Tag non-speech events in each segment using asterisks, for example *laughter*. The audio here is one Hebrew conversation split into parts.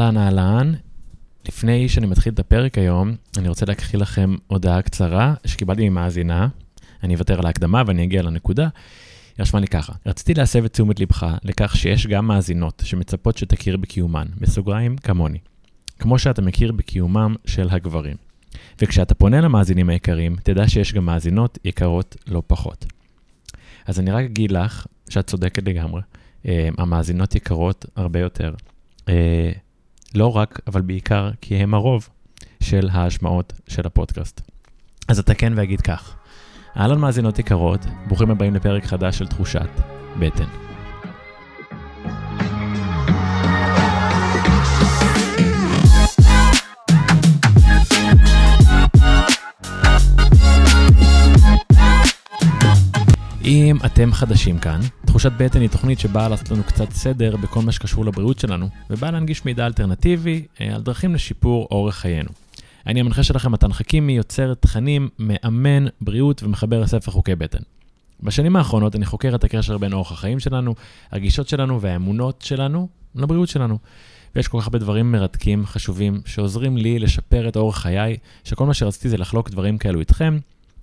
אהלן, אהלן. לפני שאני מתחיל את הפרק היום, אני רוצה להקריא לכם הודעה קצרה שקיבלתי ממאזינה. אני אוותר על ההקדמה ואני אגיע לנקודה. היא רשמה לי ככה, רציתי להסב את תשומת לבך לכך שיש גם מאזינות שמצפות שתכיר בקיומן, בסוגריים כמוני, כמו שאתה מכיר בקיומם של הגברים. וכשאתה פונה למאזינים היקרים, תדע שיש גם מאזינות יקרות לא פחות. אז אני רק אגיד לך שאת צודקת לגמרי. Uh, המאזינות יקרות הרבה יותר. Uh, לא רק, אבל בעיקר כי הם הרוב של ההשמעות של הפודקאסט. אז אתקן ואגיד כך, אהלן מאזינות יקרות, ברוכים הבאים לפרק חדש של תחושת בטן. אם אתם חדשים כאן, תחושת בטן היא תוכנית שבאה לעשות לנו קצת סדר בכל מה שקשור לבריאות שלנו, ובאה להנגיש מידע אלטרנטיבי אה, על דרכים לשיפור אורח חיינו. אני המנחה שלכם, מתן חכימי, יוצר תכנים, מאמן, בריאות ומחבר לספר חוקי בטן. בשנים האחרונות אני חוקר את הקשר בין אורח החיים שלנו, הגישות שלנו והאמונות שלנו לבריאות שלנו. ויש כל כך הרבה דברים מרתקים, חשובים, שעוזרים לי לשפר את אורח חיי, שכל מה שרציתי זה לחלוק דברים כאלו איתכם,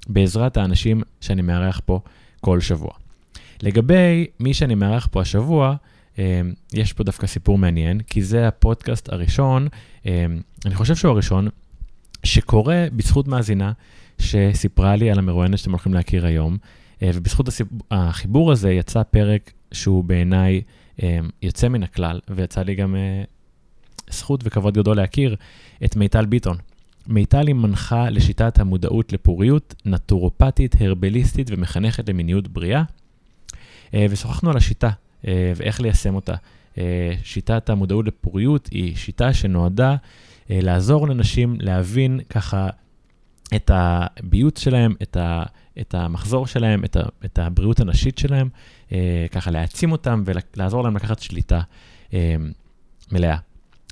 בעזרת האנשים שאני מארח פה כל שבוע. לגבי מי שאני מארח פה השבוע, יש פה דווקא סיפור מעניין, כי זה הפודקאסט הראשון, אני חושב שהוא הראשון, שקורה בזכות מאזינה שסיפרה לי על המרואיינת שאתם הולכים להכיר היום, ובזכות החיבור הזה יצא פרק שהוא בעיניי יוצא מן הכלל, ויצא לי גם זכות וכבוד גדול להכיר את מיטל ביטון. מיטל היא מנחה לשיטת המודעות לפוריות, נטורופטית, הרבליסטית ומחנכת למיניות בריאה. ושוחחנו על השיטה ואיך ליישם אותה. שיטת המודעות לפוריות היא שיטה שנועדה לעזור לנשים להבין ככה את הביוט שלהם, את, ה, את המחזור שלהם, את, ה, את הבריאות הנשית שלהם, ככה להעצים אותם ולעזור להם לקחת שליטה מלאה.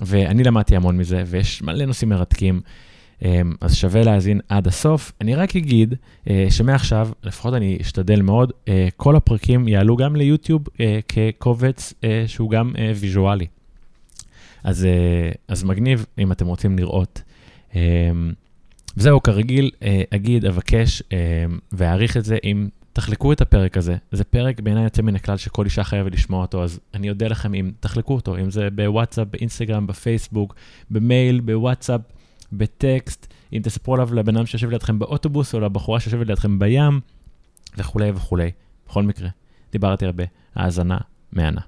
ואני למדתי המון מזה, ויש מלא נושאים מרתקים. אז שווה להאזין עד הסוף. אני רק אגיד שמעכשיו, לפחות אני אשתדל מאוד, כל הפרקים יעלו גם ליוטיוב כקובץ שהוא גם ויזואלי. אז, אז מגניב אם אתם רוצים לראות. וזהו, כרגיל, אגיד, אבקש ואעריך את זה אם תחלקו את הפרק הזה. זה פרק בעיניי יוצא מן הכלל שכל אישה חייבת לשמוע אותו, אז אני אודה לכם אם תחלקו אותו, אם זה בוואטסאפ, באינסטגרם, בפייסבוק, במייל, בוואטסאפ. בטקסט, אם תספרו עליו לבן אדם שיושב לידכם באוטובוס, או לבחורה שיושבת לידכם בים, וכולי וכולי. בכל מקרה, דיברתי הרבה, האזנה מהנה.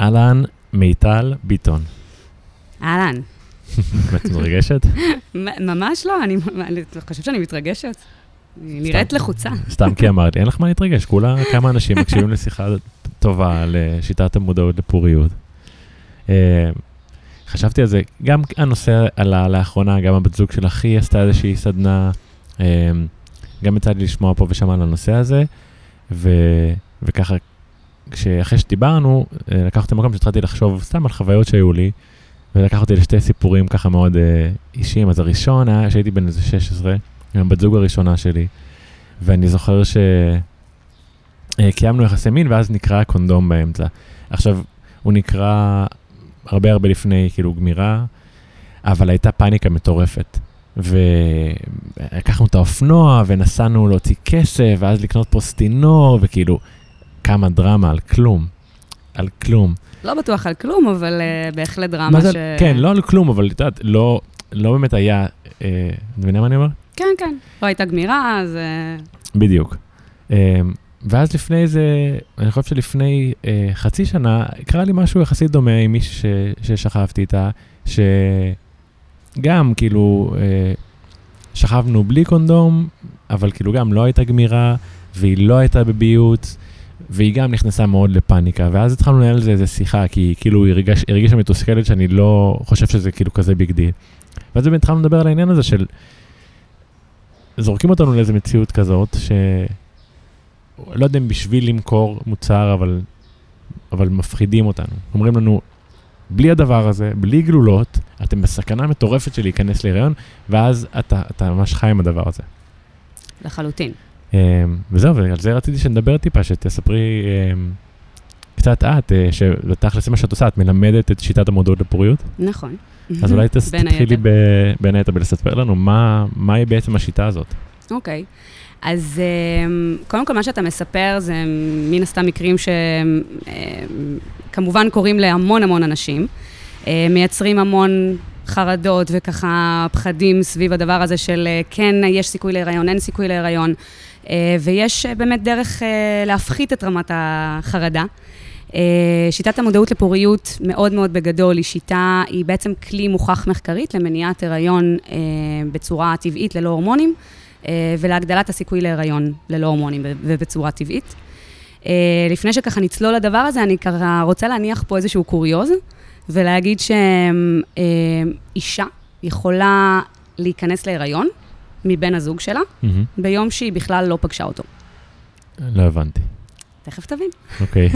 אהלן, מיטל ביטון. אהלן. *laughs* את מתרגשת? *laughs* ממש לא, אני חושבת שאני מתרגשת. היא נראית לחוצה. *laughs* סתם כי אמרתי, אין לך מה להתרגש, כולה כמה אנשים מקשיבים לשיחה טובה על שיטת המודעות לפוריות. חשבתי על זה, גם הנושא עלה לאחרונה, גם הבת זוג של אחי עשתה איזושהי סדנה, גם יצא לי לשמוע פה ושם על הנושא הזה, ו, וככה, אחרי שדיברנו, לקח אותי למקום שהתחלתי לחשוב סתם על חוויות שהיו לי, ולקח אותי לשתי סיפורים ככה מאוד אישיים. אז הראשון היה שהייתי בן איזה 16, עם הבת זוג הראשונה שלי, ואני זוכר שקיימנו יחסי מין, ואז נקרא קונדום באמצע. עכשיו, הוא נקרא הרבה הרבה לפני כאילו גמירה, אבל הייתה פאניקה מטורפת. ולקחנו את האופנוע ונסענו להוציא כסף, ואז לקנות פוסטינור, וכאילו, כמה דרמה על כלום. על כלום. לא בטוח על כלום, אבל uh, בהחלט דרמה זה, ש... כן, לא על כלום, אבל את יודעת, לא, לא באמת היה... את אה, מבינה מה אני אומר? כן, כן. לא הייתה גמירה, אז... בדיוק. אה, ואז לפני זה, אני חושב שלפני אה, חצי שנה, קרה לי משהו יחסית דומה עם מישהי ששכבתי איתה, שגם כאילו אה, שכבנו בלי קונדום, אבל כאילו גם לא הייתה גמירה, והיא לא הייתה בביוט, והיא גם נכנסה מאוד לפאניקה, ואז התחלנו לנהל על זה איזה שיחה, כי כאילו היא הרגיש, הרגישה מתוסכלת שאני לא חושב שזה כאילו כזה big deal. ואז באמת התחלנו לדבר על העניין הזה של, זורקים אותנו לאיזה מציאות כזאת, ש... לא יודע אם בשביל למכור מוצר, אבל, אבל מפחידים אותנו. אומרים לנו, בלי הדבר הזה, בלי גלולות, אתם בסכנה מטורפת של להיכנס להיריון, ואז אתה, אתה ממש חי עם הדבר הזה. לחלוטין. Um, וזהו, ועל זה רציתי שנדבר טיפה, שתספרי um, קצת את, שבתכלס זה מה שאת עושה, את מלמדת את שיטת המודעות לפוריות. נכון. אז אולי *laughs* תתחילי בין היתר בלספר לנו מה מהי בעצם השיטה הזאת. אוקיי. אז אמ, קודם כל, מה שאתה מספר זה מן הסתם מקרים שכמובן קורים להמון המון אנשים. אה, מייצרים המון חרדות וככה פחדים סביב הדבר הזה של אה, כן, יש סיכוי להיריון, אין סיכוי להיריון. אה, ויש באמת דרך להפחית את רמת החרדה. שיטת המודעות לפוריות מאוד מאוד בגדול היא שיטה, היא בעצם כלי מוכח מחקרית למניעת הריון בצורה טבעית ללא הורמונים. אה, ולהגדלת הסיכוי להיריון ללא הורמונים ובצורה טבעית. אה, לפני שככה נצלול לדבר הזה, אני ככה רוצה להניח פה איזשהו קוריוז, ולהגיד שאישה יכולה להיכנס להיריון מבן הזוג שלה. ביום שהיא בכלל לא פגשה אותו. לא הבנתי. תכף תבין. אוקיי.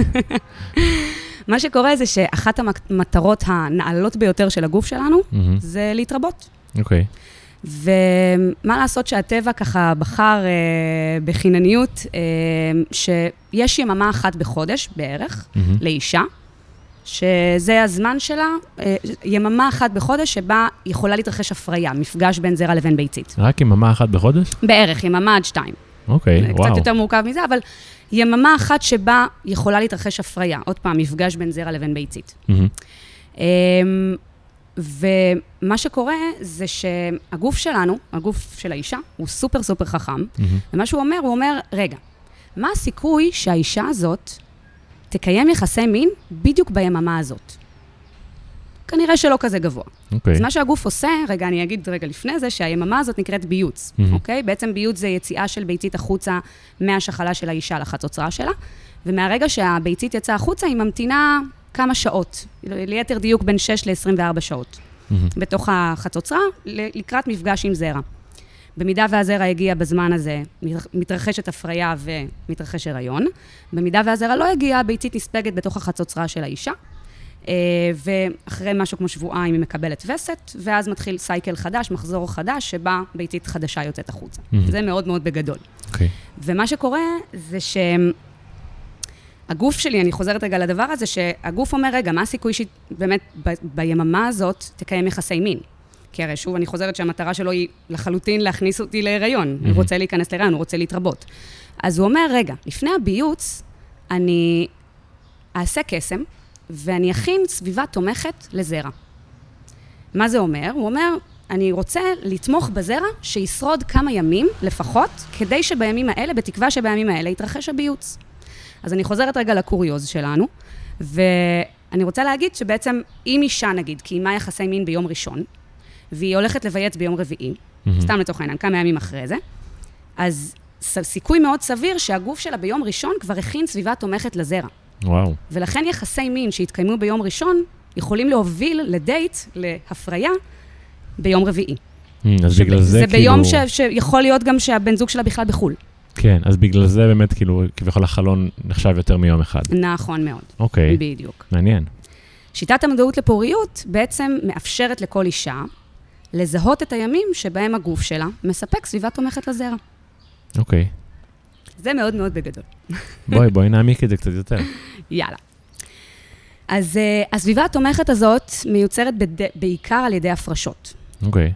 *laughs* מה שקורה זה שאחת המטרות הנעלות ביותר של הגוף שלנו. זה להתרבות. אוקיי. ומה לעשות שהטבע ככה בחר אה, בחינניות, אה, שיש יממה אחת בחודש בערך מהמם. לאישה, שזה הזמן שלה, אה, יממה אחת בחודש שבה יכולה להתרחש הפריה, מפגש בין זרע לבין ביצית. רק יממה אחת בחודש? בערך, יממה עד שתיים. אוקיי, קצת וואו. יותר מורכב מזה, אבל יממה אחת שבה יכולה להתרחש הפריה. עוד פעם, מפגש בין זרע לבין ביצית. מהמם. אמ, ומה שקורה זה שהגוף שלנו, הגוף של האישה, הוא סופר סופר חכם, מהמם. ומה שהוא אומר, הוא אומר, רגע, מה הסיכוי שהאישה הזאת תקיים יחסי מין בדיוק ביממה הזאת? כנראה שלא כזה גבוה. אוקיי. אז מה שהגוף עושה, רגע, אני אגיד רגע לפני זה, שהיממה הזאת נקראת ביוץ. אוקיי? בעצם ביוץ זה יציאה של ביצית החוצה מהשחלה של האישה לחצוצרה שלה, ומהרגע שהביצית יצאה החוצה, היא ממתינה כמה שעות, ליתר דיוק בין 6 ל-24 שעות, מהמם. בתוך החצוצרה, לקראת מפגש עם זרע. במידה והזרע הגיע בזמן הזה, מתרחשת הפריה ומתרחש הריון. במידה והזרע לא הגיע, הביצית נספגת בתוך החצוצרה של האישה. אה, ואחרי משהו כמו שבועיים היא מקבלת וסת, ואז מתחיל סייקל חדש, מחזור חדש, שבה ביצית חדשה יוצאת החוצה. מהמם. זה מאוד מאוד בגדול. אוקיי. ומה שקורה זה שהגוף שלי, אני חוזרת רגע לדבר הזה, שהגוף אומר, רגע, מה הסיכוי שהיא באמת ב- ביממה הזאת תקיים יחסי מין? כי הרי שוב, אני חוזרת שהמטרה שלו היא לחלוטין להכניס אותי להיריון. הוא מהמם. רוצה להיכנס להיריון, הוא רוצה להתרבות. אז הוא אומר, רגע, לפני הביוץ, אני אעשה קסם, ואני אכין סביבה תומכת לזרע. מה זה אומר? הוא אומר, אני רוצה לתמוך בזרע שישרוד כמה ימים לפחות, כדי שבימים האלה, בתקווה שבימים האלה יתרחש הביוץ. אז אני חוזרת רגע לקוריוז שלנו, ואני רוצה להגיד שבעצם, אם אישה, נגיד, קיימה יחסי מין ביום ראשון, והיא הולכת לבייץ ביום רביעי, מהמם. סתם לצורך העניין, כמה ימים אחרי זה, אז סיכוי מאוד סביר שהגוף שלה ביום ראשון כבר הכין סביבה תומכת לזרע. וואו. ולכן יחסי מין שהתקיימו ביום ראשון, יכולים להוביל לדייט, להפריה, ביום רביעי. מהמם, אז בגלל זה זה כאילו... ביום ש, שיכול להיות גם שהבן זוג שלה בכלל בחו"ל. כן, אז בגלל זה באמת כאילו, כביכול החלון נחשב יותר מיום אחד. נכון מאוד, אוקיי, בדיוק. מעניין. שיטת המודעות לפוריות בעצם מאפשרת לכל אישה לזהות את הימים שבהם הגוף שלה מספק סביבה תומכת לזרע. אוקיי. זה מאוד מאוד בגדול. בואי, בואי נעמיק את זה קצת יותר. *laughs* יאללה. אז uh, הסביבה התומכת הזאת מיוצרת בד... בעיקר על ידי הפרשות. אוקיי.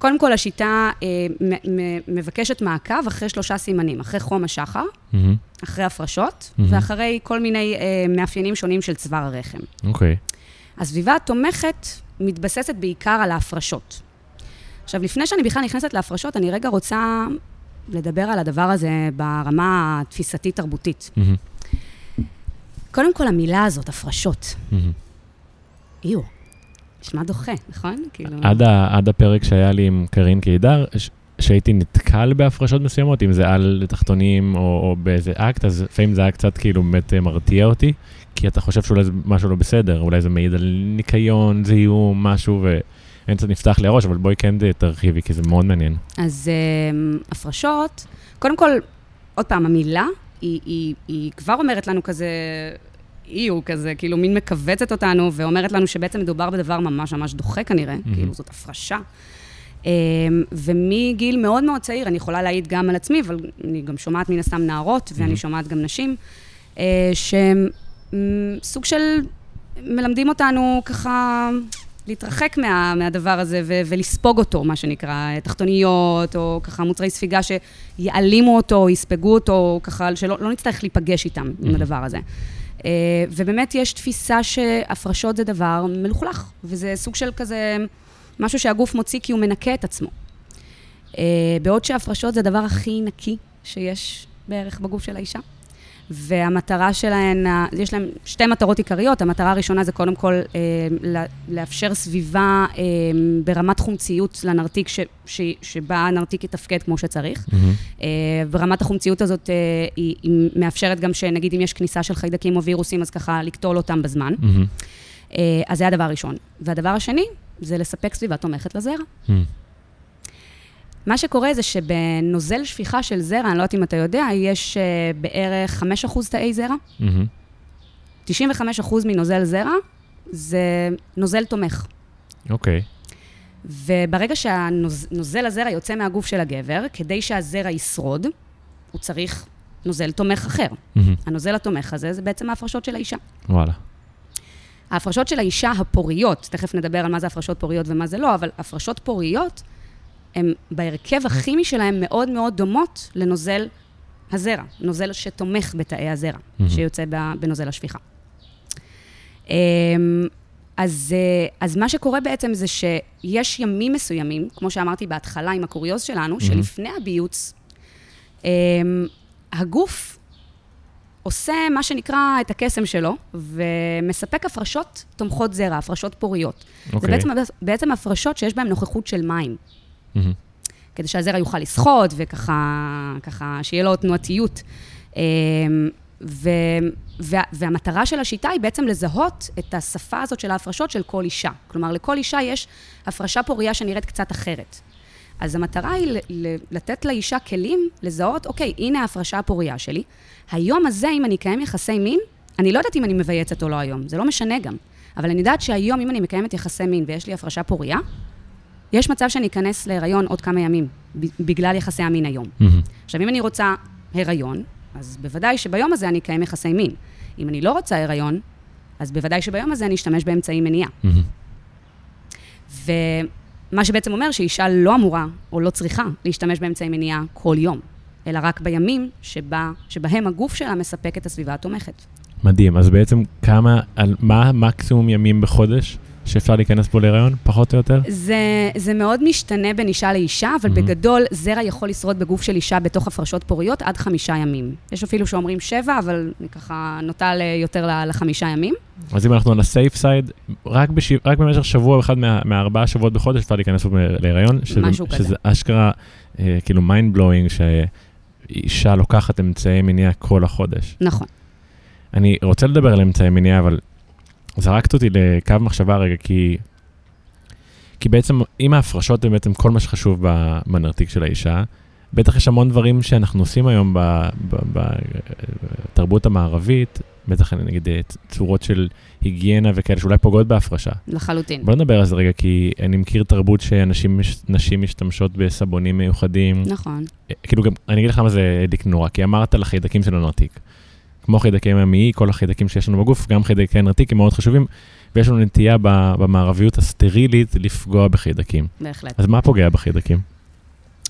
קודם כל, השיטה uh, מ- מ- מבקשת מעקב אחרי שלושה סימנים, אחרי חום השחר, מהמם. אחרי הפרשות, מהמם. ואחרי כל מיני uh, מאפיינים שונים של צוואר הרחם. אוקיי. הסביבה התומכת מתבססת בעיקר על ההפרשות. עכשיו, לפני שאני בכלל נכנסת להפרשות, אני רגע רוצה לדבר על הדבר הזה ברמה התפיסתית-תרבותית. מהמם. קודם כל, המילה הזאת, הפרשות, מהמם. איו, נשמע דוחה, נכון? כאילו... עד ה- עד הפרק שהיה לי עם קארין קידר, ש- שהייתי נתקל בהפרשות מסוימות, אם זה על תחתונים או, או באיזה אקט, אז לפעמים זה היה קצת כאילו באמת אה, מרתיע אותי, כי אתה חושב שאולי זה משהו לא בסדר, אולי זה מעיד על ניקיון, זיהום, משהו, ואין קצת נפתח לי הראש, אבל בואי כן תרחיבי, כי זה מאוד מעניין. אז um, הפרשות, קודם כל, עוד פעם, המילה, היא, היא, היא כבר אומרת לנו כזה, איו, כזה, כאילו מין מכווצת אותנו, ואומרת לנו שבעצם מדובר בדבר ממש ממש דוחה כנראה, מהמם. כאילו זאת הפרשה. Um, ומגיל מאוד מאוד צעיר, אני יכולה להעיד גם על עצמי, אבל אני גם שומעת מן הסתם נערות, ואני מהמם. שומעת גם נשים, uh, שהן סוג של, מלמדים אותנו ככה להתרחק מה, מהדבר הזה ו, ולספוג אותו, מה שנקרא, תחתוניות, או ככה מוצרי ספיגה שיעלימו אותו, או יספגו אותו, ככה שלא לא נצטרך להיפגש איתם, mm-hmm. עם הדבר הזה. אה, ובאמת יש תפיסה שהפרשות זה דבר מלוכלך, וזה סוג של כזה, משהו שהגוף מוציא כי הוא מנקה את עצמו. אה, בעוד שהפרשות זה הדבר הכי נקי שיש בערך בגוף של האישה. והמטרה שלהן, יש להן שתי מטרות עיקריות. המטרה הראשונה זה קודם כל אה, לאפשר סביבה אה, ברמת חומציות לנרתיק, ש, ש, שבה הנרתיק יתפקד כמו שצריך. Mm-hmm. אה, ברמת החומציות הזאת, אה, היא, היא מאפשרת גם שנגיד אם יש כניסה של חיידקים או וירוסים, אז ככה לקטול אותם בזמן. Mm-hmm. אה, אז זה הדבר הראשון. והדבר השני, זה לספק סביבה תומכת לזרע. Mm-hmm. מה שקורה זה שבנוזל שפיכה של זרע, אני לא יודעת אם אתה יודע, יש uh, בערך 5% תאי זרע. Mm-hmm. 95% מנוזל זרע זה נוזל תומך. אוקיי. Okay. וברגע שהנוזל הזרע יוצא מהגוף של הגבר, כדי שהזרע ישרוד, הוא צריך נוזל תומך אחר. Mm-hmm. הנוזל התומך הזה זה בעצם ההפרשות של האישה. וואלה. ההפרשות של האישה הפוריות, תכף נדבר על מה זה הפרשות פוריות ומה זה לא, אבל הפרשות פוריות הן בהרכב הכימי שלהן מאוד מאוד דומות לנוזל הזרע, נוזל שתומך בתאי הזרע, mm-hmm. שיוצא בנוזל השפיכה. אמ, אז, אה, אז מה שקורה בעצם זה שיש ימים מסוימים, כמו שאמרתי בהתחלה עם הקוריוז שלנו, mm-hmm. שלפני הביוץ, אמ, הגוף עושה מה שנקרא את הקסם שלו, ומספק הפרשות תומכות זרע, הפרשות פוריות. Okay. זה אוקיי. בעצם, בעצם הפרשות שיש בהן נוכחות של מים. כדי שהזרע יוכל לשחות, וככה, ככה, שיהיה לו תנועתיות. אמ, ו, וה, והמטרה של השיטה היא בעצם לזהות את השפה הזאת של ההפרשות של כל אישה. כלומר, לכל אישה יש הפרשה פוריה שנראית קצת אחרת. אז המטרה היא לתת לאישה כלים לזהות, אוקיי, הנה ההפרשה הפוריה שלי. היום הזה, אם אני אקיים יחסי מין, אני לא יודעת אם אני מבייצת או לא היום, זה לא משנה גם. אבל אני יודעת שהיום, אם אני מקיימת יחסי מין ויש לי הפרשה פוריה, יש מצב שאני אכנס להיריון עוד כמה ימים, בגלל יחסי המין היום. Mm-hmm. עכשיו, אם אני רוצה הריון, אז בוודאי שביום הזה אני אקיים יחסי מין. אם אני לא רוצה הריון, אז בוודאי שביום הזה אני אשתמש באמצעי מניעה. Mm-hmm. ומה שבעצם אומר שאישה לא אמורה או לא צריכה להשתמש באמצעי מניעה כל יום, אלא רק בימים שבה, שבהם הגוף שלה מספק את הסביבה התומכת. מדהים, אז בעצם כמה, על מה המקסימום ימים בחודש שאפשר להיכנס פה להיריון, פחות או יותר? זה, זה מאוד משתנה בין אישה לאישה, אבל mm-hmm. בגדול, זרע יכול לשרוד בגוף של אישה בתוך הפרשות פוריות עד חמישה ימים. יש אפילו שאומרים שבע, אבל אני ככה נוטה יותר לחמישה ימים. אז אם אנחנו על ה safe side, רק, בש... רק במשך שבוע אחד מה... מהארבעה שבועות בחודש אפשר להיכנס פה להיריון. שזה, משהו כזה. שזה אשכרה, אה, כאילו mind blowing, שאישה לוקחת אמצעי מניעה כל החודש. נכון. אני רוצה לדבר על אמצעי מניעה, אבל זרקת אותי לקו מחשבה רגע, כי, כי בעצם, אם ההפרשות הן בעצם כל מה שחשוב בנרתיק של האישה, בטח יש המון דברים שאנחנו עושים היום בתרבות המערבית, בטח נגיד צורות של היגיינה וכאלה שאולי פוגעות בהפרשה. לחלוטין. בוא נדבר על זה רגע, כי אני מכיר תרבות שנשים משתמשות בסבונים מיוחדים. נכון. כאילו גם, אני אגיד לך מה זה הדליק נורא, כי אמרת על החיידקים של הנרתיק. כמו חיידקי המעי, כל החיידקים שיש לנו בגוף, גם חיידקי נרתיק הם מאוד חשובים, ויש לנו נטייה במערביות הסטרילית לפגוע בחיידקים. בהחלט. אז מה פוגע בחיידקים?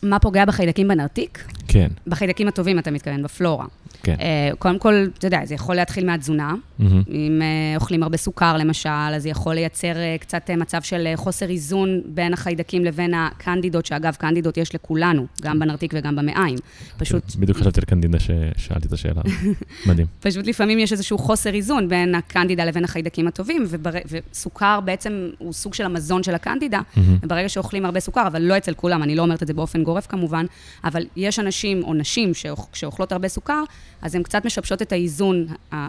מה פוגע בחיידקים בנרתיק? כן. בחיידקים הטובים, אתה מתכוון, בפלורה. כן. Uh, קודם כל, אתה יודע, זה יכול להתחיל מהתזונה. Mm-hmm. אם uh, אוכלים הרבה סוכר, למשל, אז זה יכול לייצר uh, קצת uh, מצב של uh, חוסר איזון בין החיידקים לבין הקנדידות, שאגב, קנדידות יש לכולנו, גם בנרתיק וגם במעיים. פשוט... בדיוק חשבתי על קנדידה ששאלתי את השאלה. *laughs* מדהים. פשוט לפעמים יש איזשהו חוסר איזון בין הקנדידה לבין החיידקים הטובים, ובר... וסוכר בעצם הוא סוג של המזון של הקנדידה, mm-hmm. וברגע שאוכלים הרבה סוכר, אבל לא אצל כולם, אני לא אומרת את זה באופן גורף כמובן, אבל יש אנשים או נשים שאוכלות הרבה סוכר, אז הן קצת משבשות את האיזון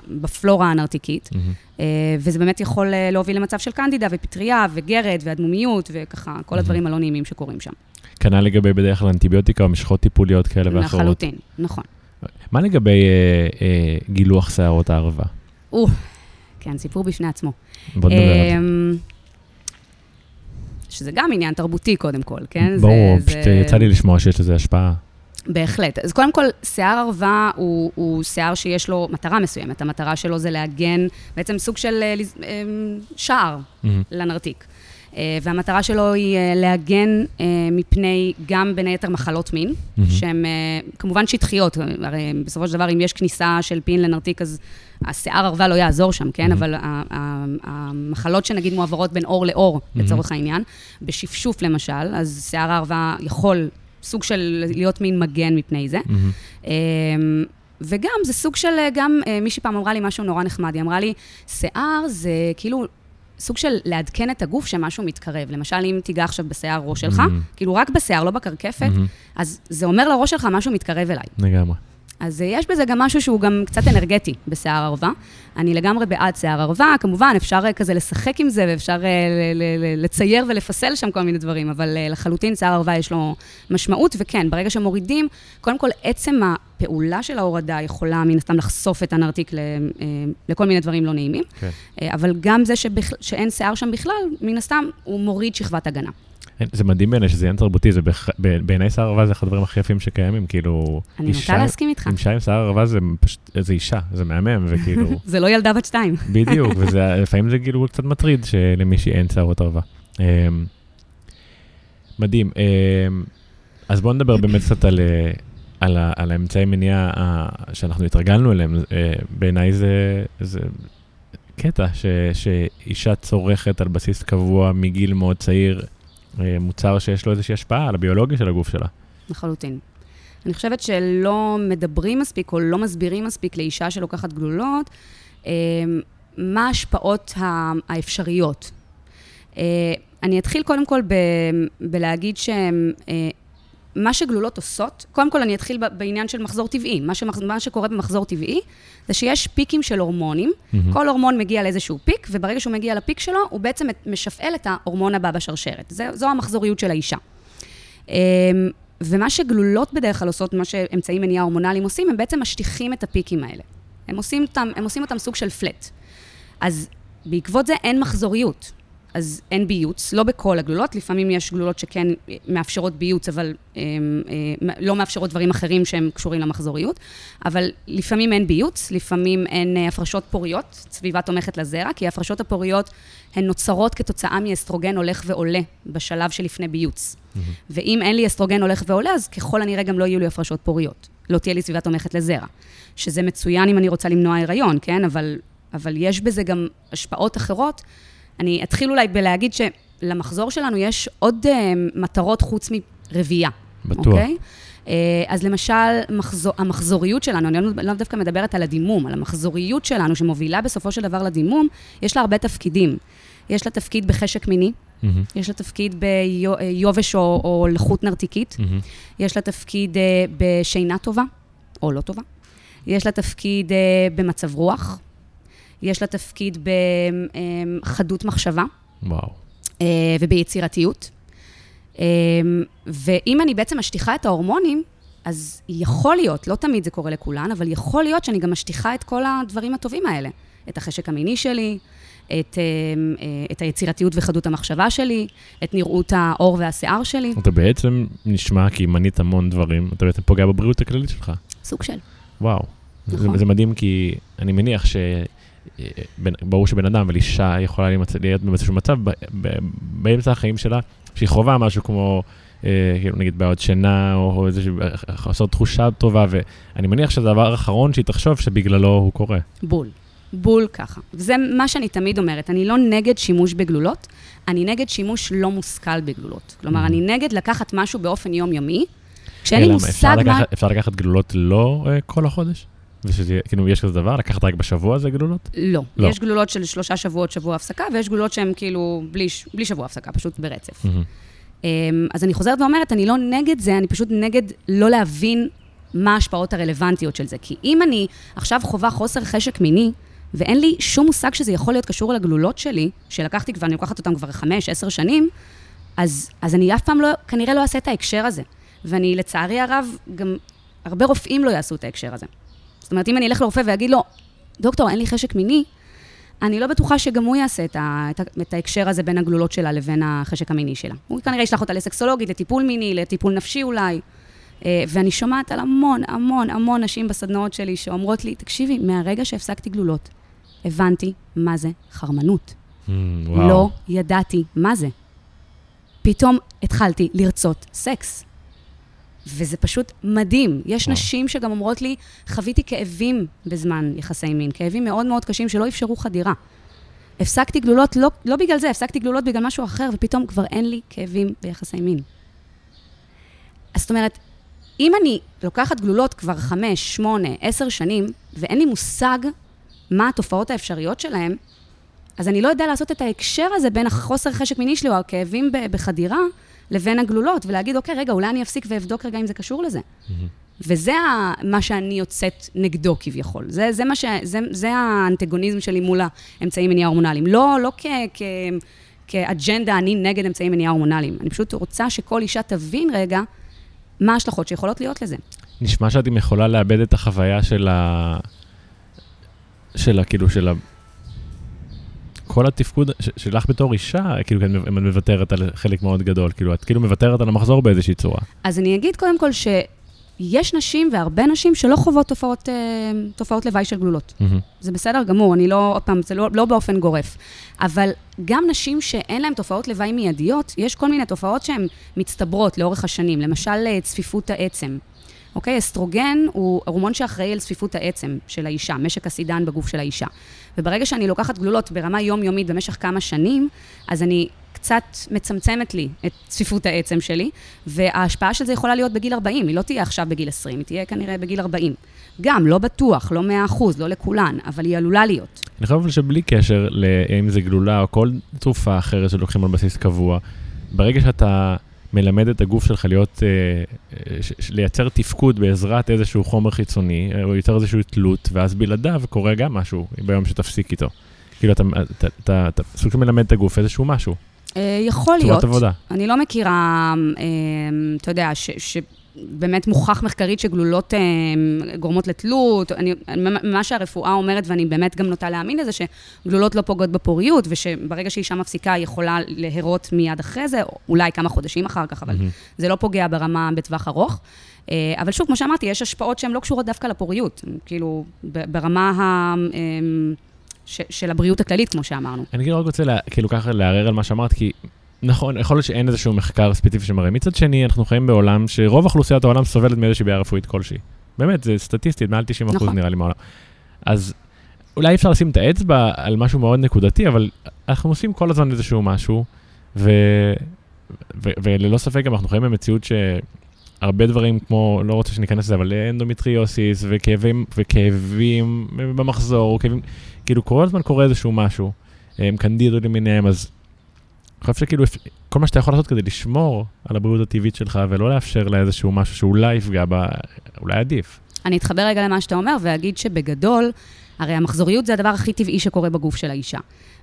בפלורה הנרתיקית, mm-hmm. וזה באמת יכול אה, להוביל למצב של קנדידה ופטריה וגרד ואדמומיות וככה, כל mm-hmm. הדברים הלא נעימים שקורים שם. כנ"ל לגבי בדרך כלל אנטיביוטיקה או משכות טיפוליות כאלה ואחרות. לחלוטין, נכון. מה לגבי אה, אה, גילוח שערות הערבה? או, כן, סיפור בפני עצמו. בוא נדבר על זה. שזה גם עניין תרבותי קודם כל, כן? ברור, זה, פשוט זה... יצא לי לשמוע שיש לזה השפעה. בהחלט. אז קודם כל, שיער ערווה הוא, הוא שיער שיש לו מטרה מסוימת. המטרה שלו זה להגן, בעצם סוג של אה, אה, שער Mhm. לנרתיק. אה, והמטרה שלו היא אה, להגן אה, מפני גם בין היתר מחלות מין, מהמם. שהן כמובן שטחיות, הרי בסופו של דבר אם יש כניסה של פין לנרתיק, אז השיער ערווה לא יעזור שם, כן? מהמם. אבל המחלות שנגיד מועברות בין עור לעור, מהמם. לצורך העניין, בשפשוף למשל, אז שיער הערווה יכול סוג של להיות מין מגן מפני זה. אמ, וגם, זה סוג של, גם מישהי פעם אמרה לי משהו נורא נחמד, היא אמרה לי, שיער זה כאילו סוג של לעדכן את הגוף שמשהו מתקרב. למשל, אם תיגע עכשיו בשיער ראש שלך, Mhm. כאילו רק בשיער, לא בקרקפת, מהמם. אז זה אומר לראש שלך משהו מתקרב אליי. לגמרי. אז אה, יש בזה גם משהו שהוא גם קצת אנרגטי בשיער ערווה. אני לגמרי בעד שיער ערווה, כמובן, אפשר אה, כזה לשחק עם זה, ואפשר אה, לצייר ולפסל שם כל מיני דברים, אבל לחלוטין שיער ערווה יש לו משמעות, וכן, ברגע שמורידים, קודם כל, עצם הפעולה של ההורדה יכולה מן הסתם לחשוף את הנרתיק לכל מיני דברים לא נעימים, כן. אבל גם זה שבכ... שאין שיער שם בכלל, מן הסתם, הוא מוריד שכבת הגנה. זה מדהים בעיניי שזה עניין תרבותי, זה בעיניי שיער ערווה זה אחד הדברים הכי יפים שקיימים, כאילו... אני נוטה להסכים איתך. אישה עם שיער ערווה זה פשוט, זה אישה, זה מהמם, וכאילו, *laughs* זה לא ילדה בת שתיים. *laughs* בדיוק, ולפעמים זה כאילו קצת מטריד שלמישהי אין שערות ערווה. אמ, מדהים. אמ, אז בואו נדבר באמת קצת על, אה, על, על האמצעי מניעה שאנחנו התרגלנו אליהם. אה, בעיניי זה, זה קטע ש, שאישה צורכת על בסיס קבוע מגיל מאוד צעיר מוצר שיש לו איזושהי השפעה על הביולוגיה של הגוף שלה. לחלוטין. אני חושבת שלא מדברים מספיק או לא מסבירים מספיק לאישה שלוקחת גלולות, אה, מה ההשפעות האפשריות. אה, אני אתחיל קודם כל ב- בלהגיד שמה שגלולות עושות, קודם כל אני אתחיל בעניין של מחזור טבעי. מה, שמח, מה שקורה במחזור טבעי זה שיש פיקים של הורמונים. מהמם. כל הורמון מגיע לאיזשהו פיק, וברגע שהוא מגיע לפיק שלו, הוא בעצם משפעל את ההורמון הבא בשרשרת. זה, זו המחזוריות של האישה. אמ, ומה שגלולות בדרך כלל עושות, מה שאמצעים מניעה הורמונליים עושים, הם בעצם משטיחים את הפיקים האלה. הם עושים אותם, הם עושים אותם סוג של פלט. אז בעקבות זה אין מחזוריות. אז אין ביוץ, לא בכל הגלולות, לפעמים יש גלולות שכן מאפשרות ביוץ, אבל אה, אה, לא מאפשרות דברים אחרים שהם קשורים למחזוריות, אבל לפעמים אין ביוץ, לפעמים אין אה, הפרשות פוריות, סביבה תומכת לזרע, כי ההפרשות הפוריות הן נוצרות כתוצאה מאסטרוגן הולך ועולה בשלב שלפני ביוץ. ואם אין לי אסטרוגן הולך ועולה, אז ככל הנראה גם לא יהיו לי הפרשות פוריות. לא תהיה לי סביבה תומכת לזרע. שזה מצוין אם אני רוצה למנוע הריון, כן? אבל, אבל יש בזה גם השפעות אחרות. אני אתחיל אולי בלהגיד שלמחזור שלנו יש עוד uh, מטרות חוץ מרבייה. בטוח. אוקיי? אה, אז למשל, מחזור, המחזוריות שלנו, אני לא, לא דווקא מדברת על הדימום, על המחזוריות שלנו, שמובילה בסופו של דבר לדימום, יש לה הרבה תפקידים. יש לה תפקיד בחשק מיני, מהמם. יש לה תפקיד ביובש או, או לחות נרתיקית, מהמם. יש לה תפקיד אה, בשינה טובה, או לא טובה, יש לה תפקיד אה, במצב רוח, יש לה תפקיד בחדות מחשבה וואו. אה, וביצירתיות. אה, ואם אני בעצם משטיחה את ההורמונים, אז יכול להיות, לא תמיד זה קורה לכולן, אבל יכול להיות שאני גם משטיחה את כל הדברים הטובים האלה. את החשק המיני שלי, את, אה, את היצירתיות וחדות המחשבה שלי, את נראות העור והשיער שלי. אתה בעצם נשמע כי מנית המון דברים, אתה בעצם פוגע בבריאות הכללית שלך. סוג של. וואו. נכון. זה, זה מדהים כי אני מניח ש... ברור שבן אדם, אבל אישה יכולה להיות באיזשהו מצב באמצע החיים שלה, שהיא חווה משהו כמו, אה, כאילו נגיד בעיות שינה, או איזושהי חוסר תחושה טובה, ואני מניח שזה הדבר האחרון שהיא תחשוב שבגללו הוא קורה. בול. בול ככה. וזה מה שאני תמיד אומרת, אני לא נגד שימוש בגלולות, אני נגד שימוש לא מושכל בגלולות. כלומר. אני נגד לקחת משהו באופן יומיומי, כשאין לי מושג מה... אפשר לקחת גלולות לא אה, כל החודש? ושזה, כאילו, יש כזה דבר? לקחת רק בשבוע זה גלולות? לא. לא. יש גלולות של שלושה שבועות, שבוע הפסקה, ויש גלולות שהן כאילו בלי, בלי שבוע הפסקה, פשוט ברצף. אמ, אז אני חוזרת ואומרת, אני לא נגד זה, אני פשוט נגד לא להבין מה ההשפעות הרלוונטיות של זה. כי אם אני עכשיו חווה חוסר חשק מיני, ואין לי שום מושג שזה יכול להיות קשור לגלולות שלי, שלקחתי ואני לוקחת אותן כבר חמש, עשר שנים, אז, אז אני אף פעם לא, כנראה לא אעשה את ההקשר הזה. ואני, לצערי הרב, גם הרבה רופאים לא יעשו את ההקשר הזה. זאת אומרת, אם אני אלך לרופא ואגיד לו, דוקטור, אין לי חשק מיני, אני לא בטוחה שגם הוא יעשה את, ה, את, ה, את ההקשר הזה בין הגלולות שלה לבין החשק המיני שלה. הוא כנראה ישלח אותה לסקסולוגית, לטיפול מיני, לטיפול נפשי אולי. אה, ואני שומעת על המון, המון, המון נשים בסדנאות שלי שאומרות לי, תקשיבי, מהרגע שהפסקתי גלולות, הבנתי מה זה חרמנות. Mm, וואו. לא ידעתי מה זה. פתאום התחלתי לרצות סקס. וזה פשוט מדהים. יש וואו. נשים שגם אומרות לי, חוויתי כאבים בזמן יחסי מין, כאבים מאוד מאוד קשים שלא אפשרו חדירה. הפסקתי גלולות, לא, לא בגלל זה, הפסקתי גלולות בגלל משהו אחר, ופתאום כבר אין לי כאבים ביחסי מין. אז זאת אומרת, אם אני לוקחת גלולות כבר חמש, שמונה, עשר שנים, ואין לי מושג מה התופעות האפשריות שלהן, אז אני לא יודע לעשות את ההקשר הזה בין החוסר חשק מיני שלי או הכאבים בחדירה לבין הגלולות, ולהגיד, אוקיי, רגע, אולי אני אפסיק ואבדוק רגע אם זה קשור לזה. וזה ה- מה שאני יוצאת נגדו כביכול. זה, זה, מה ש, זה, זה האנטגוניזם שלי מול האמצעים מניעה הורמונליים. לא, לא כ, כ, כאג'נדה, אני נגד אמצעים מניעה הורמונליים. אני פשוט רוצה שכל אישה תבין רגע מה ההשלכות שיכולות להיות לזה. נשמע שאת יכולה לאבד את החוויה של ה... של ה... כאילו, של ה... כל התפקוד שלך בתור אישה, כאילו, כן, אם את מוותרת על חלק מאוד גדול, כאילו, את כאילו מוותרת על המחזור באיזושהי צורה. אז אני אגיד קודם כל שיש נשים והרבה נשים שלא חוות תופעות, אה, תופעות לוואי של גלולות. מהמם. זה בסדר גמור, אני לא, עוד פעם, זה לא, לא באופן גורף. אבל גם נשים שאין להן תופעות לוואי מיידיות, יש כל מיני תופעות שהן מצטברות לאורך השנים, למשל אה, צפיפות העצם. אוקיי? אסטרוגן הוא הורמון שאחראי על צפיפות העצם של האישה, משק הסידן בגוף של האישה. וברגע שאני לוקחת גלולות ברמה יומיומית במשך כמה שנים, אז אני קצת מצמצמת לי את צפיפות העצם שלי, וההשפעה של זה יכולה להיות בגיל 40, היא לא תהיה עכשיו בגיל 20, היא תהיה כנראה בגיל 40. גם, לא בטוח, לא 100 אחוז, לא לכולן, אבל היא עלולה להיות. אני חושב שבלי קשר לאם זה גלולה או כל תרופה אחרת שלוקחים על בסיס קבוע, ברגע שאתה מלמד את הגוף שלך להיות, אה, אה, לייצר תפקוד בעזרת איזשהו חומר חיצוני, אה, או יוצר איזושהי תלות, ואז בלעדיו קורה גם משהו ביום שתפסיק איתו. כאילו, אתה, אתה, אתה, אתה סוג של מלמד את הגוף איזשהו משהו, יכול צורת להיות. עבודה. אני לא מכירה, אתה יודע, ש... באמת מוכח מחקרית שגלולות אה, גורמות לתלות. אני, מה שהרפואה אומרת, ואני באמת גם נוטה להאמין לזה, שגלולות לא פוגעות בפוריות, ושברגע שאישה מפסיקה, היא יכולה להרות מיד אחרי זה, או אולי כמה חודשים אחר כך, אבל מהמם. זה לא פוגע ברמה בטווח ארוך. אה, אבל שוב, כמו שאמרתי, יש השפעות שהן לא קשורות דווקא לפוריות, כאילו, ברמה ה... אה, של הבריאות הכללית, כמו שאמרנו. אני רק רוצה לה, כאילו ככה לערער על מה שאמרת, כי נכון, יכול להיות שאין איזשהו מחקר ספציפי שמראה. מצד שני, אנחנו חיים בעולם שרוב אוכלוסיית העולם סובלת מאיזושהי בעיה רפואית כלשהי. באמת, זה סטטיסטית, מעל 90 אחוז נכון. נראה לי מהעולם. אז אולי אפשר לשים את האצבע על משהו מאוד נקודתי, אבל אנחנו עושים כל הזמן איזשהו משהו, ו... ו... וללא ספק גם אנחנו חיים במציאות שהרבה דברים כמו, לא רוצה שניכנס לזה, אבל אנדומטריוסיס וכאבים, וכאבים במחזור, כאבים, כאילו כל הזמן קורה איזשהו משהו, הם קנדידות למיניהם, אז חושב שכאילו כל מה שאתה יכול לעשות כדי לשמור על הבריאות הטבעית שלך ולא לאפשר לה איזשהו משהו שאולי יפגע בה, אולי עדיף. אני אתחבר רגע למה שאתה אומר, ואגיד שבגדול, הרי המחזוריות זה הדבר הכי טבעי שקורה בגוף של האישה.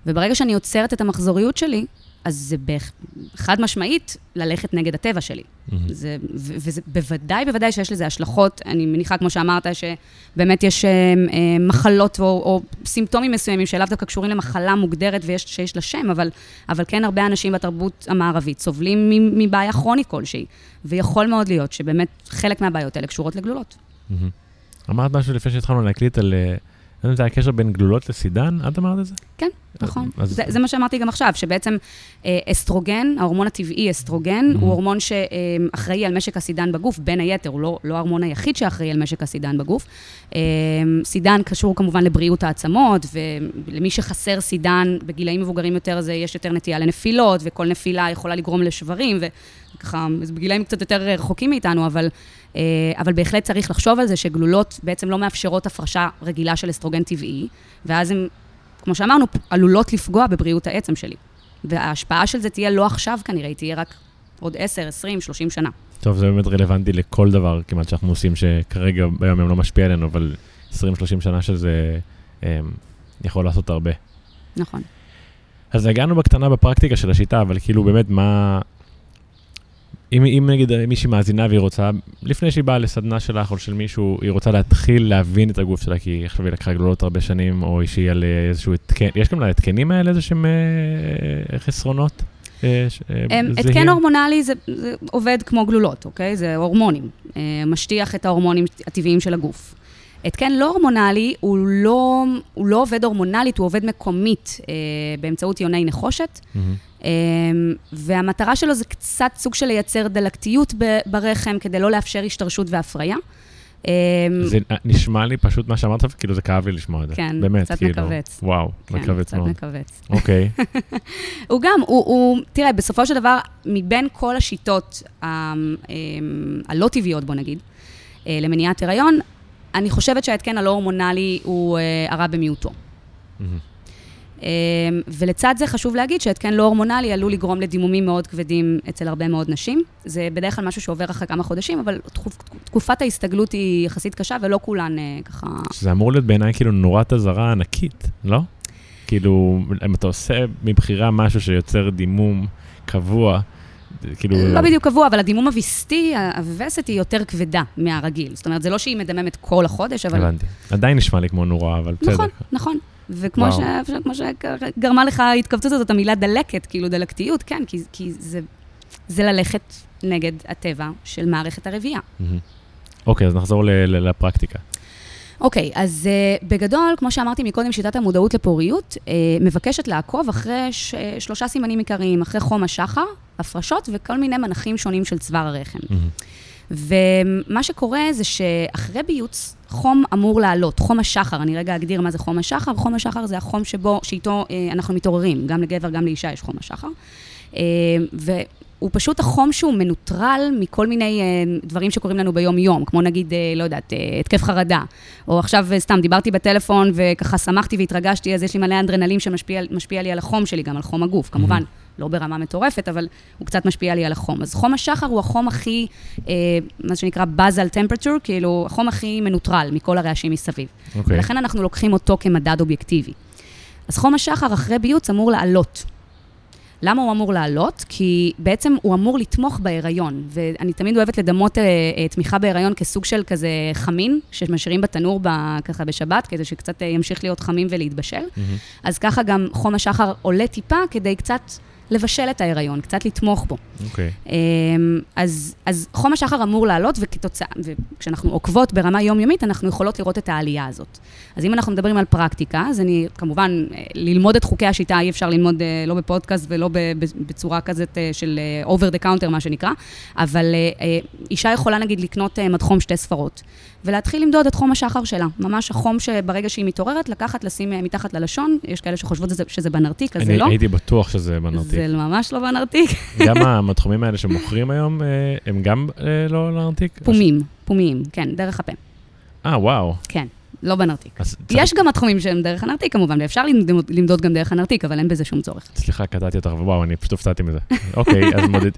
וברגע שאני עוצרת את המחזוריות שלי, אז זה בהח- חד משמעית ללכת נגד הטבע שלי. זה, ו- וזה בוודאי, בוודאי שיש לזה השלכות. אני מניחה, כמו שאמרת, שבאמת יש אה, אה, מחלות או, או סימפטומים מסוימים שלאו דווקא קשורים למחלה מוגדרת ויש שיש לה שם, אבל, אבל כן הרבה אנשים בתרבות המערבית סובלים מבעיה כרונית כלשהי. ויכול מאוד להיות שבאמת חלק מהבעיות האלה קשורות לגלולות. מהמם. אמרת משהו לפני שהתחלנו להקליט על, יודע אם זה היה קשר בין גלולות לסידן, את אמרת את זה? כן, נכון. אז- זה, זה מה שאמרתי גם עכשיו, שבעצם אה, אסטרוגן, ההורמון הטבעי אסטרוגן, Mhm. הוא הורמון שאחראי על משק הסידן בגוף, בין היתר, הוא לא, לא ההורמון היחיד שאחראי על משק הסידן בגוף. אה, סידן קשור כמובן לבריאות העצמות, ולמי שחסר סידן, בגילאים מבוגרים יותר, זה יש יותר נטייה לנפילות, וכל נפילה יכולה לגרום לשברים, וככה, בגילאים קצת יותר רחוקים מאיתנו, אבל, אה, אבל בהחלט צריך לחשוב על זה שגלולות בעצם לא מאפשרות הפרשה רגילה של אסטרוגן טבעי, ואז הן כמו שאמרנו, עלולות לפגוע בבריאות העצם שלי. וההשפעה של זה תהיה לא עכשיו כנראה, היא תהיה רק עוד 10, 20, 30 שנה. טוב, זה באמת רלוונטי לכל דבר כמעט שאנחנו עושים, שכרגע ביום יום לא משפיע עלינו, אבל 20-30 שנה שזה אה, יכול לעשות הרבה. נכון. אז הגענו בקטנה בפרקטיקה של השיטה, אבל כאילו באמת מה... אם, אם נגיד מישהי מאזינה והיא רוצה, לפני שהיא באה לסדנה שלך או של מישהו, היא רוצה להתחיל להבין את הגוף שלה, כי עכשיו היא לקחה גלולות הרבה שנים, או שהיא על אה, איזשהו התקן, יש גם להתקנים האלה איזה שהם אה, חסרונות? אה, אה, זהים? התקן הורמונלי זה, זה עובד כמו גלולות, אוקיי? זה הורמונים. אה, משטיח את ההורמונים הטבעיים של הגוף. התקן לא הורמונלי הוא לא, הוא לא עובד הורמונלית, הוא עובד מקומית אה, באמצעות יוני נחושת. Mm-hmm. אה, והמטרה שלו זה קצת סוג של לייצר דלקתיות ברחם כדי לא לאפשר השתרשות והפריה. אמ, זה נשמע לי פשוט מה שאמרת, כאילו זה כאב לי לשמוע את זה. כן, באמת, קצת כאילו, מכווץ. וואו, כן, מכווץ מאוד. כן, קצת מכווץ. אוקיי. *laughs* הוא גם, הוא, הוא, תראה, בסופו של דבר, מבין כל השיטות אמ, הלא טבעיות, בוא נגיד, אה, למניעת הריון, אני חושבת שההתקן הלא הורמונלי הוא אה, הרע במיעוטו. Mm-hmm. אמ, ולצד זה חשוב להגיד שהתקן לא הורמונלי עלול לגרום לדימומים מאוד כבדים אצל הרבה מאוד נשים. זה בדרך כלל משהו שעובר אחרי כמה חודשים, אבל תקופת ההסתגלות היא יחסית קשה, ולא כולן אה, ככה... זה אמור להיות בעיניי כאילו נורת אזהרה ענקית, לא? כאילו, אם אתה עושה מבחירה משהו שיוצר דימום קבוע, כאילו... לא בדיוק קבוע, אבל הדימום הוויסטי, הווסת היא יותר כבדה מהרגיל. זאת אומרת, זה לא שהיא מדממת כל החודש, אבל... הבנתי. עדיין נשמע לי כמו נורה, אבל בסדר. נכון, נכון. וכמו ש... שגרמה לך ההתכווצות הזאת, המילה דלקת, כאילו דלקתיות, כן, כי, כי זה, זה ללכת נגד הטבע של מערכת הרבייה. אוקיי, אז נחזור לפרקטיקה. אוקיי, okay, אז uh, בגדול, כמו שאמרתי מקודם, שיטת המודעות לפוריות uh, מבקשת לעקוב אחרי ש, uh, שלושה סימנים עיקריים, אחרי חום השחר, הפרשות וכל מיני מנחים שונים של צוואר הרחם. ומה שקורה זה שאחרי ביוץ, חום אמור לעלות, חום השחר, אני רגע אגדיר מה זה חום השחר, חום השחר זה החום שבו, שאיתו אה, אנחנו מתעוררים, גם לגבר, גם לאישה יש חום השחר. והוא פשוט החום שהוא מנוטרל מכל מיני אה, דברים שקורים לנו ביום-יום, כמו נגיד, אה, לא יודעת, אה, התקף חרדה, או עכשיו אה, סתם דיברתי בטלפון וככה שמחתי והתרגשתי, אז יש לי מלא אנדרנלים שמשפיע לי על החום שלי, גם על חום הגוף, כמובן. Mm-hmm. לא ברמה מטורפת, אבל הוא קצת משפיע לי על החום. אז חום השחר הוא החום הכי, אה, מה שנקרא בזל טמפרטור, כאילו החום הכי מנוטרל מכל הרעשים מסביב. Okay. אוקיי. ולכן אנחנו לוקחים אותו כמדד אובייקטיבי. אז חום השחר אחרי ביוץ אמור לעלות. למה הוא אמור לעלות? כי בעצם הוא אמור לתמוך בהיריון, ואני תמיד אוהבת לדמות אה, אה, תמיכה בהיריון כסוג של כזה חמין, שמשאירים בתנור ב, ככה בשבת, כדי שקצת אה, ימשיך להיות חמים ולהתבשל. Mm-hmm. אז ככה גם חום השחר עולה טיפה כדי קצת לבשל את ההיריון, קצת לתמוך בו. אוקיי. Okay. אמ, אז, אז חום השחר אמור לעלות, וכתוצאה, וכשאנחנו עוקבות ברמה יומיומית, אנחנו יכולות לראות את העלייה הזאת. אז אם אנחנו מדברים על פרקטיקה, אז אני, כמובן, ללמוד את חוקי השיטה אי אפשר ללמוד אה, לא בפודקאסט ולא בצורה כזאת אה, של אה, over the counter, מה שנקרא, אבל אישה יכולה נגיד לקנות מדחום שתי ספרות. ולהתחיל למדוד את חום השחר שלה. ממש החום שברגע שהיא מתעוררת, לקחת, לשים אה, מתחת ללשון. יש כאלה שחושבות שזה, שזה בנרתיק, אז זה לא. אני הייתי בטוח שזה בנרתיק. זה ממש לא בנרתיק. גם *laughs* המתחומים האלה שמוכרים היום, אה, הם גם אה, לא בנרתיק? פומים, פומיים, כן, דרך הפה. אה, וואו. כן. לא בנרתיק. יש גם התחומים שהם דרך הנרתיק כמובן, ואפשר למדוד, גם דרך הנרתיק, אבל אין בזה שום צורך. סליחה, קטעתי אותך, וואו, אני פשוט הופתעתי מזה. אוקיי,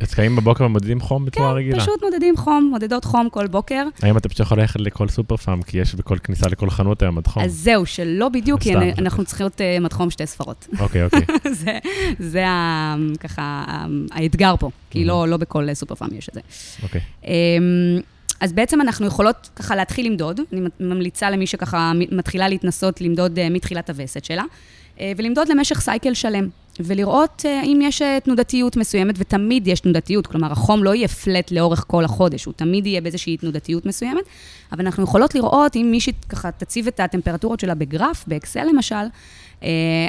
אז קמים בבוקר ומודדים חום בצורה כן, רגילה? כן, פשוט מודדים חום, מודדות חום כל בוקר. האם אתה פשוט יכול ללכת לכל סופר פארם, כי יש בכל כניסה לכל חנות היום מדחום? אז זהו, שלא בדיוק, כי אנחנו צריכים להיות אה, מדחום שתי ספרות. אוקיי, אוקיי. *laughs* זה, ככה האתגר פה, כי לא, לא בכל סופר פארם יש את זה. אוקיי. אז בעצם אנחנו יכולות ככה להתחיל למדוד, אני ממליצה למי שככה מתחילה להתנסות למדוד uh, מתחילת הווסת שלה, uh, ולמדוד למשך סייקל שלם, ולראות uh, אם יש תנודתיות מסוימת, ותמיד יש תנודתיות, כלומר החום לא יהיה פלט לאורך כל החודש, הוא תמיד יהיה באיזושהי תנודתיות מסוימת, אבל אנחנו יכולות לראות אם מישהי ככה תציב את הטמפרטורות שלה בגרף, באקסל למשל,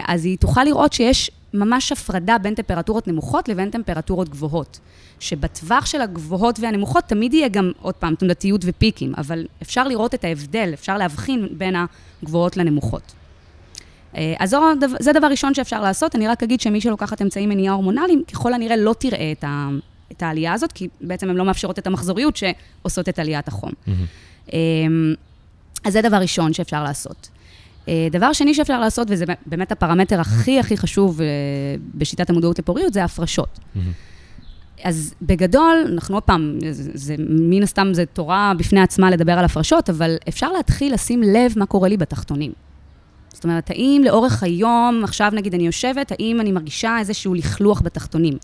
אז היא תוכל לראות שיש ממש הפרדה בין טמפרטורות נמוכות לבין טמפרטורות גבוהות. שבטווח של הגבוהות והנמוכות תמיד יהיה גם, עוד פעם, תנודתיות ופיקים, אבל אפשר לראות את ההבדל, אפשר להבחין בין הגבוהות לנמוכות. אה, אז זה דבר ראשון שאפשר לעשות. אני רק אגיד שמי שלוקחת אמצעים מניעה הורמונליים, ככל הנראה לא תראה את, ה, את העלייה הזאת, כי בעצם הן לא מאפשרות את המחזוריות שעושות את עליית החום. Mm-hmm. אז זה דבר ראשון שאפשר לעשות. אה, דבר שני שאפשר לעשות, וזה באמת הפרמטר הכי הכי חשוב בשיטת המודעות לפוריות, זה ההפרשות. Mm-hmm. אז בגדול, אנחנו עוד פעם, זה, זה מן הסתם זה תורה בפני עצמה לדבר על הפרשות, אבל אפשר להתחיל לשים לב מה קורה לי בתחתונים. זאת אומרת, האם לאורך היום, עכשיו נגיד אני יושבת, האם אני מרגישה איזשהו לכלוך בתחתונים,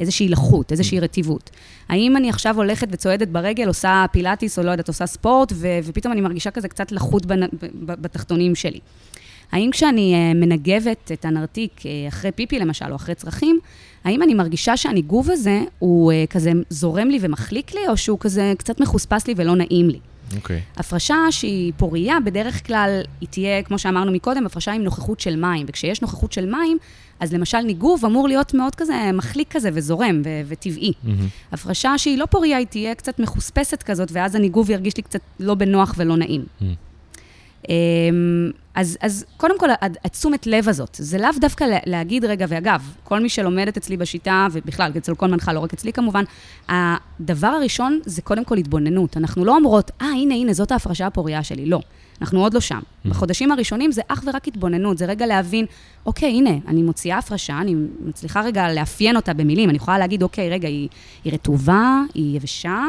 איזושהי לחות, איזושהי רטיבות? האם אני עכשיו הולכת וצועדת ברגל, עושה פילאטיס או לא יודעת, עושה ספורט, ו- ופתאום אני מרגישה כזה קצת לחות בתחתונים שלי? האם כשאני אה, מנגבת את הנרתיק אה, אחרי פיפי למשל, או אחרי צרכים, האם אני מרגישה שהניגוב הזה הוא אה, כזה זורם לי ומחליק לי, או שהוא כזה קצת מחוספס לי ולא נעים לי? אוקיי. Okay. הפרשה שהיא פורייה, בדרך כלל היא תהיה, כמו שאמרנו מקודם, הפרשה עם נוכחות של מים. וכשיש נוכחות של מים, אז למשל ניגוב אמור להיות מאוד כזה מחליק כזה וזורם ו- וטבעי. Mm-hmm. הפרשה שהיא לא פורייה, היא תהיה קצת מחוספסת כזאת, ואז הניגוב ירגיש לי קצת לא בנוח ולא נעים. Mm-hmm. אז, אז קודם כל, התשומת לב הזאת, זה לאו דווקא להגיד, רגע, ואגב, כל מי שלומדת אצלי בשיטה, ובכלל, אצל כל מנחה, לא רק אצלי כמובן, הדבר הראשון זה קודם כל התבוננות. אנחנו לא אומרות, אה, הנה, הנה, זאת ההפרשה הפוריה שלי. לא. אנחנו עוד לא שם. Mm-hmm. בחודשים הראשונים זה אך ורק התבוננות, זה רגע להבין, אוקיי, הנה, אני מוציאה הפרשה, אני מצליחה רגע לאפיין אותה במילים, אני יכולה להגיד, אוקיי, רגע, היא, היא רטובה, היא יבשה,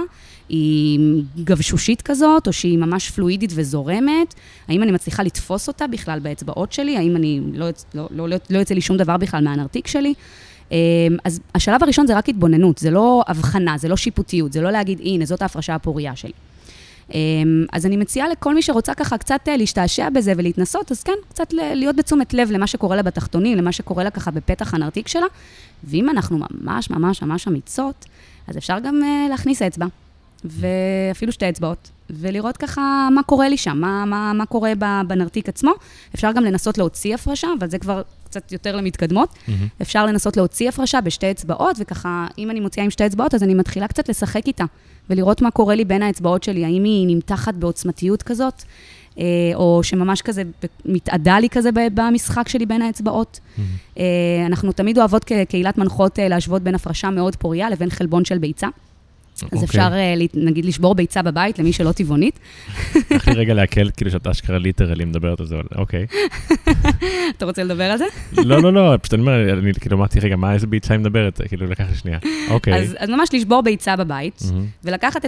היא גבשושית כזאת, או שהיא ממש פלואידית וזורמת? האם אני מצליחה לתפוס אותה בכלל באצבעות שלי? האם אני, לא, לא, לא, לא, לא יוצא לי שום דבר בכלל מהנרתיק שלי? אמ, אז השלב הראשון זה רק התבוננות, זה לא הבחנה, זה לא שיפוטיות, זה לא להגיד, הנה, זאת ההפרשה הפורייה שלי. אמ, אז אני מציעה לכל מי שרוצה ככה קצת אה, להשתעשע בזה ולהתנסות, אז כן, קצת להיות בתשומת לב למה שקורה לה בתחתונים, למה שקורה לה ככה בפתח הנרתיק שלה. ואם אנחנו ממש ממש ממש אמיצות, אז אפשר גם אה, להכניס אצבע. ואפילו שתי אצבעות, ולראות ככה מה קורה לי שם, מה, מה, מה קורה בנרתיק עצמו. אפשר גם לנסות להוציא הפרשה, אבל זה כבר קצת יותר למתקדמות. Mm-hmm. אפשר לנסות להוציא הפרשה בשתי אצבעות, וככה, אם אני מוציאה עם שתי אצבעות, אז אני מתחילה קצת לשחק איתה, ולראות מה קורה לי בין האצבעות שלי, האם היא נמתחת בעוצמתיות כזאת, אה, או שממש כזה מתאדה לי כזה במשחק שלי בין האצבעות. Mm-hmm. אנחנו תמיד אוהבות כקהילת מנחות אה, להשוות בין הפרשה מאוד פוריה לבין חלבון של ביצה. אז. אוקיי. אפשר, אה, נגיד, לשבור ביצה בבית למי שלא טבעונית. איך לי *laughs* רגע להקל, כאילו שאת אשכרה ליטרלי מדברת על זה, אוקיי. *laughs* אתה רוצה לדבר על זה? לא, לא, לא, פשוט אני אומר, אני כאילו אמרתי, רגע, מה, איזה ביצה היא מדברת? כאילו, לקח לי שנייה. אוקיי. אז, אז ממש לשבור ביצה בבית, ולקחת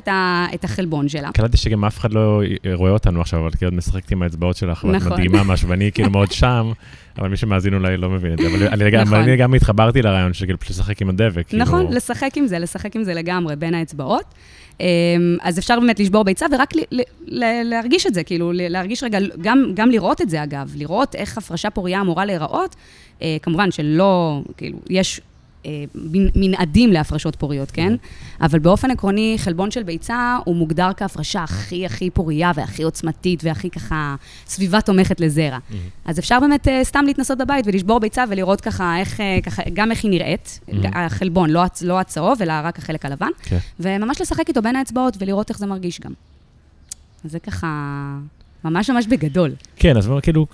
את, החלבון שלה. קלטתי שגם אף אחד לא רואה אותנו עכשיו, אבל כאילו את משחקת עם האצבעות שלך, ואת נכון. מדהימה *laughs* משהו, ואני כאילו מאוד שם. אבל מי שמאזין אולי לא מבין את זה. אבל אני, נכון. אני גם התחברתי לרעיון של כאילו פשוט לשחק עם הדבק. כאילו. נכון, כאילו... לשחק עם זה, לשחק עם זה לגמרי בין האצבעות. אמ, אז אפשר באמת לשבור ביצה ורק ל, ל, ל, להרגיש את זה, כאילו, להרגיש רגע, גם, גם לראות את זה אגב, לראות איך הפרשה פוריה אמורה להיראות. אה, כמובן שלא, כאילו, יש מנעדים להפרשות פוריות, כן? אבל באופן עקרוני, חלבון של ביצה הוא מוגדר כהפרשה הכי הכי פוריה והכי עוצמתית והכי ככה סביבה תומכת לזרע. אז אפשר באמת אה, סתם להתנסות בבית ולשבור ביצה ולראות ככה איך, אה, ככה, גם איך היא נראית, החלבון, לא, לא הצהוב, אלא רק החלק הלבן, כן. וממש לשחק איתו בין האצבעות ולראות איך זה מרגיש גם. זה ככה... ממש ממש בגדול. כן, אז כאילו,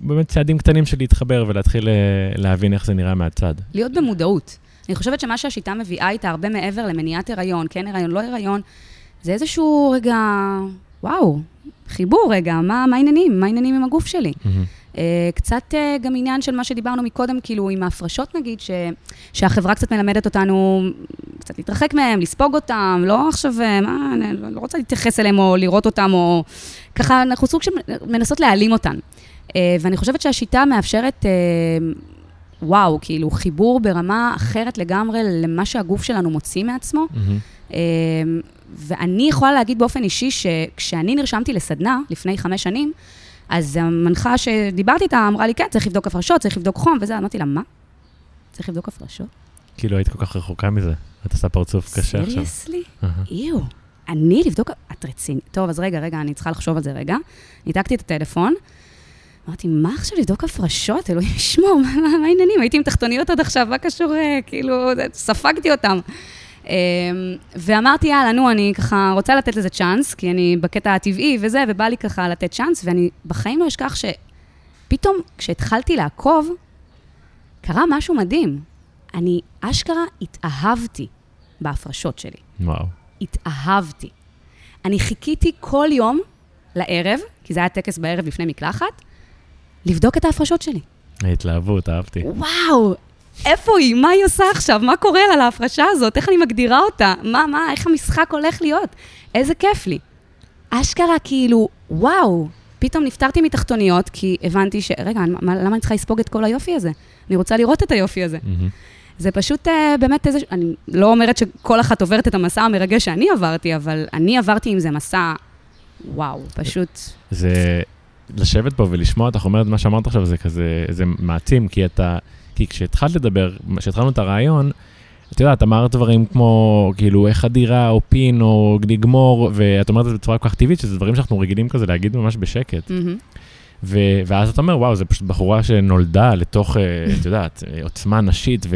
באמת צעדים קטנים של להתחבר ולהתחיל אה, להבין איך זה נראה מהצד. להיות במודעות. אני חושבת שמה שהשיטה מביאה איתה הרבה מעבר למניעת הריון, כן הריון, לא הריון, זה איזשהו רגע, וואו, חיבור רגע, מה העניינים? מה העניינים עם הגוף שלי? Mm-hmm. קצת uh, גם עניין של מה שדיברנו מקודם, כאילו עם ההפרשות נגיד, ש, שהחברה קצת מלמדת אותנו קצת להתרחק מהם, לספוג אותם, לא עכשיו, מה, אני לא רוצה להתייחס אליהם או לראות אותם, או ככה, אנחנו סוג של מנסות להעלים אותן. אה, ואני חושבת שהשיטה מאפשרת, אה, וואו, כאילו, חיבור ברמה אחרת לגמרי למה שהגוף שלנו מוציא מעצמו. Mm-hmm. ואני יכולה להגיד באופן אישי שכשאני נרשמתי לסדנה לפני חמש שנים, אז המנחה שדיברתי איתה אמרה לי, כן, צריך לבדוק הפרשות, צריך לבדוק חום וזה, אמרתי לה, מה? צריך לבדוק הפרשות? כאילו, היית כל כך רחוקה מזה. את עושה פרצוף קשה עכשיו. סיריוסלי? איו. אני לבדוק, את רצינית. טוב, אז רגע, רגע, אני צריכה לחשוב על זה רגע. ניתקתי את הטלפון, אמרתי, מה עכשיו לבדוק הפרשות? אלוהים ישמור, מה העניינים? הייתי עם תחתוניות עד עכשיו, מה קשור, אה, כאילו, ספגתי אותם. אמ, ואמרתי, יאללה, נו, אני ככה רוצה לתת לזה צ'אנס, כי אני בקטע הטבעי וזה, ובא לי ככה לתת צ'אנס, ואני בחיים לא אשכח שפתאום, כשהתחלתי לעקוב, קרה משהו מדהים. אני אשכרה התאהבתי בהפרשות שלי. וואו. התאהבתי. אני חיכיתי כל יום לערב, כי זה היה טקס בערב לפני מקלחת, לבדוק את ההפרשות שלי. ההתלהבות, אהבתי. וואו, איפה היא? מה היא עושה עכשיו? מה קורה לה להפרשה הזאת? איך אני מגדירה אותה? מה, מה, איך המשחק הולך להיות? איזה כיף לי. אשכרה, כאילו, וואו, פתאום נפטרתי מתחתוניות, כי הבנתי ש... רגע, מה, למה אני צריכה לספוג את כל היופי הזה? אני רוצה לראות את היופי הזה. Mm-hmm. זה פשוט uh, באמת איזה... אני לא אומרת שכל אחת עוברת את המסע המרגש שאני עברתי, אבל אני עברתי עם זה מסע, וואו, פשוט... זה... לשבת פה ולשמוע אותך אומרת מה שאמרת עכשיו, זה כזה, זה מעצים, כי אתה, כי כשהתחלת לדבר, כשהתחלנו את הרעיון, את יודעת, אמרת דברים כמו, כאילו, איך הדירה, או פין, או לגמור, ואת אומרת את זה בצורה כל כך טבעית, שזה דברים שאנחנו רגילים כזה להגיד ממש בשקט. Mm-hmm. ו- ואז אתה אומר, וואו, זו פשוט בחורה שנולדה לתוך, אה, *laughs* את יודעת, אה, עוצמה נשית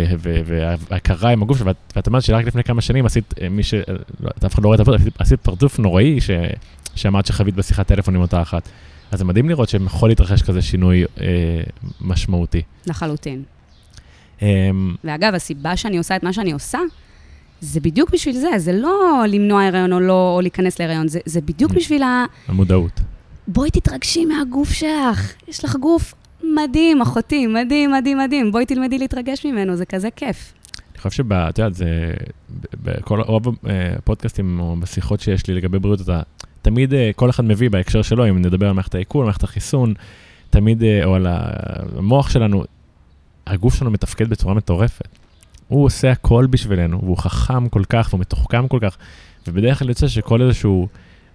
והכרה עם הגוף שלה, ואת, ואת אומרת שרק לפני כמה שנים עשית, אה, מי ש... לא, אף אחד לא רואה את הפרצוף, עשית פרצוף נוראי ש... שאמרת שחווית בשיחת טלפון עם אותה אחת. אז זה מדהים לראות שיכול להתרחש כזה שינוי אה, משמעותי. לחלוטין. אה, ואגב, הסיבה שאני עושה את מה שאני עושה, זה בדיוק בשביל זה, זה לא למנוע הריון או לא, או להיכנס להריון, זה, זה בדיוק בשביל ה... המודעות. בואי תתרגשי מהגוף שלך, יש לך גוף מדהים, אחותי, מדהים, מדהים, מדהים, בואי תלמדי להתרגש ממנו, זה כזה כיף. אני חושב שב... את יודעת, זה... בכל רוב הפודקאסטים או בשיחות שיש לי לגבי בריאות, אתה תמיד, אה, כל אחד מביא בהקשר שלו, אם נדבר על מערכת העיכול, מערכת החיסון, תמיד, אה, או על המוח שלנו, הגוף שלנו מתפקד בצורה מטורפת. הוא עושה הכל בשבילנו, והוא חכם כל כך, והוא מתוחכם כל כך, ובדרך כלל יוצא שכל איזשהו...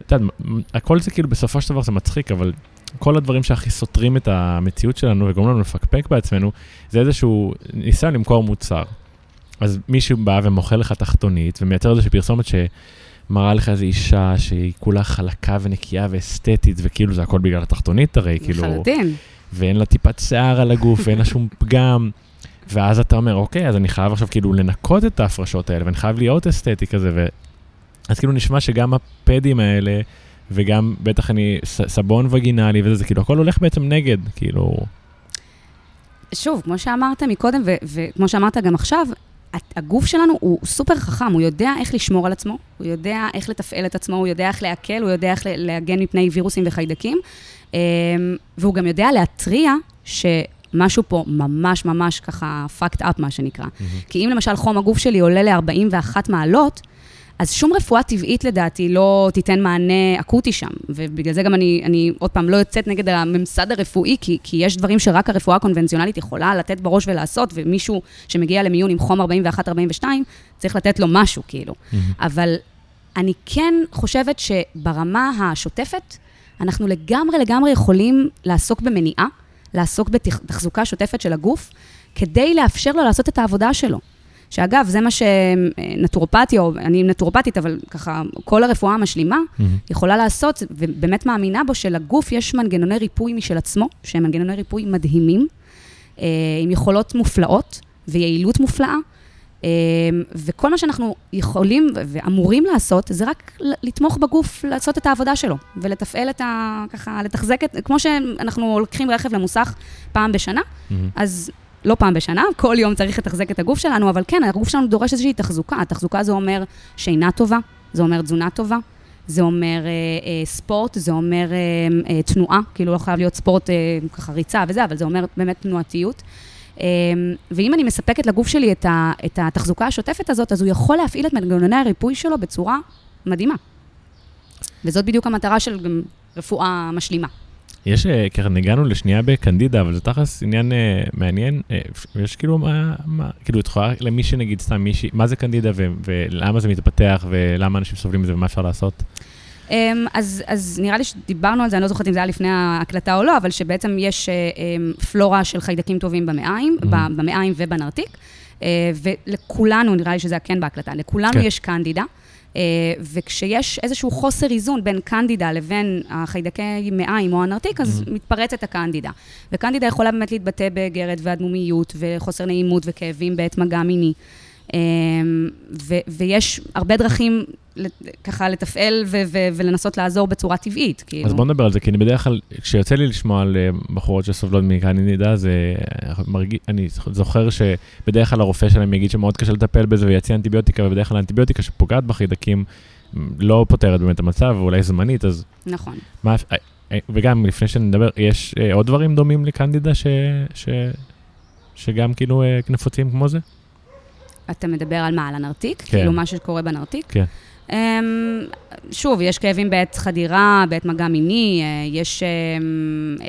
את יודעת, הכל זה כאילו בסופו של דבר זה מצחיק, אבל כל הדברים שהכי סותרים את המציאות שלנו וגורמים לנו לפקפק בעצמנו, זה איזשהו ניסיון למכור מוצר. אז מישהו בא ומוכר לך תחתונית ומייצר איזושהי פרסומת שמראה לך איזו אישה שהיא כולה חלקה ונקייה ואסתטית, וכאילו זה הכל בגלל התחתונית הרי, כאילו... לחלוטין. ואין לה טיפת שיער על הגוף ואין לה שום פגם. ואז אתה אומר, אוקיי, אז אני חייב עכשיו כאילו לנקות את ההפרשות האלה, ואני חייב להיות אסתטי כזה, ו... אז כאילו נשמע שגם הפדים האלה, וגם בטח אני סבון וגינלי וזה, זה כאילו הכל הולך בעצם נגד, כאילו... שוב, כמו שאמרת מקודם, וכמו שאמרת גם עכשיו, הגוף שלנו הוא סופר חכם, הוא יודע איך לשמור על עצמו, הוא יודע איך לתפעל את עצמו, הוא יודע איך להקל, הוא יודע איך להגן מפני וירוסים וחיידקים, אמ, והוא גם יודע להתריע שמשהו פה ממש ממש ככה fucked up, מה שנקרא. Mm-hmm. כי אם למשל חום הגוף שלי עולה ל-41 מעלות, אז שום רפואה טבעית לדעתי לא תיתן מענה אקוטי שם, ובגלל זה גם אני, אני עוד פעם לא יוצאת נגד הממסד הרפואי, כי, כי יש דברים שרק הרפואה הקונבנציונלית יכולה לתת בראש ולעשות, ומישהו שמגיע למיון עם חום 41-42, צריך לתת לו משהו, כאילו. Mm-hmm. אבל אני כן חושבת שברמה השוטפת, אנחנו לגמרי לגמרי יכולים לעסוק במניעה, לעסוק בתחזוקה שוטפת של הגוף, כדי לאפשר לו לעשות את העבודה שלו. שאגב, זה מה שנטורופתיה, או אני נטורופתית, אבל ככה, כל הרפואה המשלימה mm-hmm. יכולה לעשות, ובאמת מאמינה בו, שלגוף יש מנגנוני ריפוי משל עצמו, שהם מנגנוני ריפוי מדהימים, אה, עם יכולות מופלאות ויעילות מופלאה. אה, וכל מה שאנחנו יכולים ואמורים לעשות, זה רק לתמוך בגוף לעשות את העבודה שלו, ולתפעל את ה... ככה, לתחזק את... כמו שאנחנו לוקחים רכב למוסך פעם בשנה, mm-hmm. אז לא פעם בשנה, כל יום צריך לתחזק את הגוף שלנו, אבל כן, הגוף שלנו דורש איזושהי תחזוקה. התחזוקה זה אומר שינה טובה, זה אומר תזונה טובה, זה אומר אה, אה, ספורט, זה אומר אה, אה, תנועה, כאילו לא חייב להיות ספורט אה, ככה ריצה וזה, אבל זה אומר באמת תנועתיות. אה, ואם אני מספקת לגוף שלי את, ה, את התחזוקה השוטפת הזאת, אז הוא יכול להפעיל את מנגנוני הריפוי שלו בצורה מדהימה. וזאת בדיוק המטרה של גם רפואה משלימה. יש, אה, ככה הגענו לשנייה בקנדידה, אבל זה תכלס עניין uh, מעניין. Uh, יש כאילו, מה, מה, כאילו, את יכולה למי שנגיד סתם מישהי, מה זה קנדידה ו, ולמה זה מתפתח ולמה אנשים סובלים מזה ומה אפשר לעשות? Um, אז, אז נראה לי שדיברנו על זה, אני לא זוכרת אם זה היה לפני ההקלטה או לא, אבל שבעצם יש um, פלורה של חיידקים טובים במעיים, mm-hmm. במעיים ובנרתיק, uh, ולכולנו, נראה לי שזה היה כן בהקלטה, לכולנו כן. יש קנדידה. אה, וכשיש איזשהו חוסר איזון בין קנדידה לבין החיידקי מעיים או הנרתיק, אז mm-hmm. מתפרצת הקנדידה. וקנדידה יכולה באמת להתבטא בגרד ואדמומיות וחוסר נעימות וכאבים בעת מגע מיני. אה, ו- ויש הרבה דרכים ככה לתפעל ו- ו- ולנסות לעזור בצורה טבעית, כאילו. אז בוא נדבר על זה, כי אני בדרך כלל, כשיוצא לי לשמוע על אה, בחורות שסובלות מקנדידה, זה מרגיש, אני זוכר שבדרך כלל הרופא שלהם יגיד שמאוד קשה לטפל בזה ויציע אנטיביוטיקה, ובדרך כלל האנטיביוטיקה שפוגעת בחידקים לא פותרת באמת את המצב, ואולי זמנית, אז... נכון. מה, אה, אה, וגם לפני שנדבר, יש עוד דברים דומים לקנדידה ש, ש, שגם כאילו נפוצים כמו זה? אתה מדבר על מה? על הנרתיק? כן. כאילו מה שקורה בנרתיק? כן. אמ, שוב, יש כאבים בעת חדירה, בעת מגע מיני, אה, יש אה,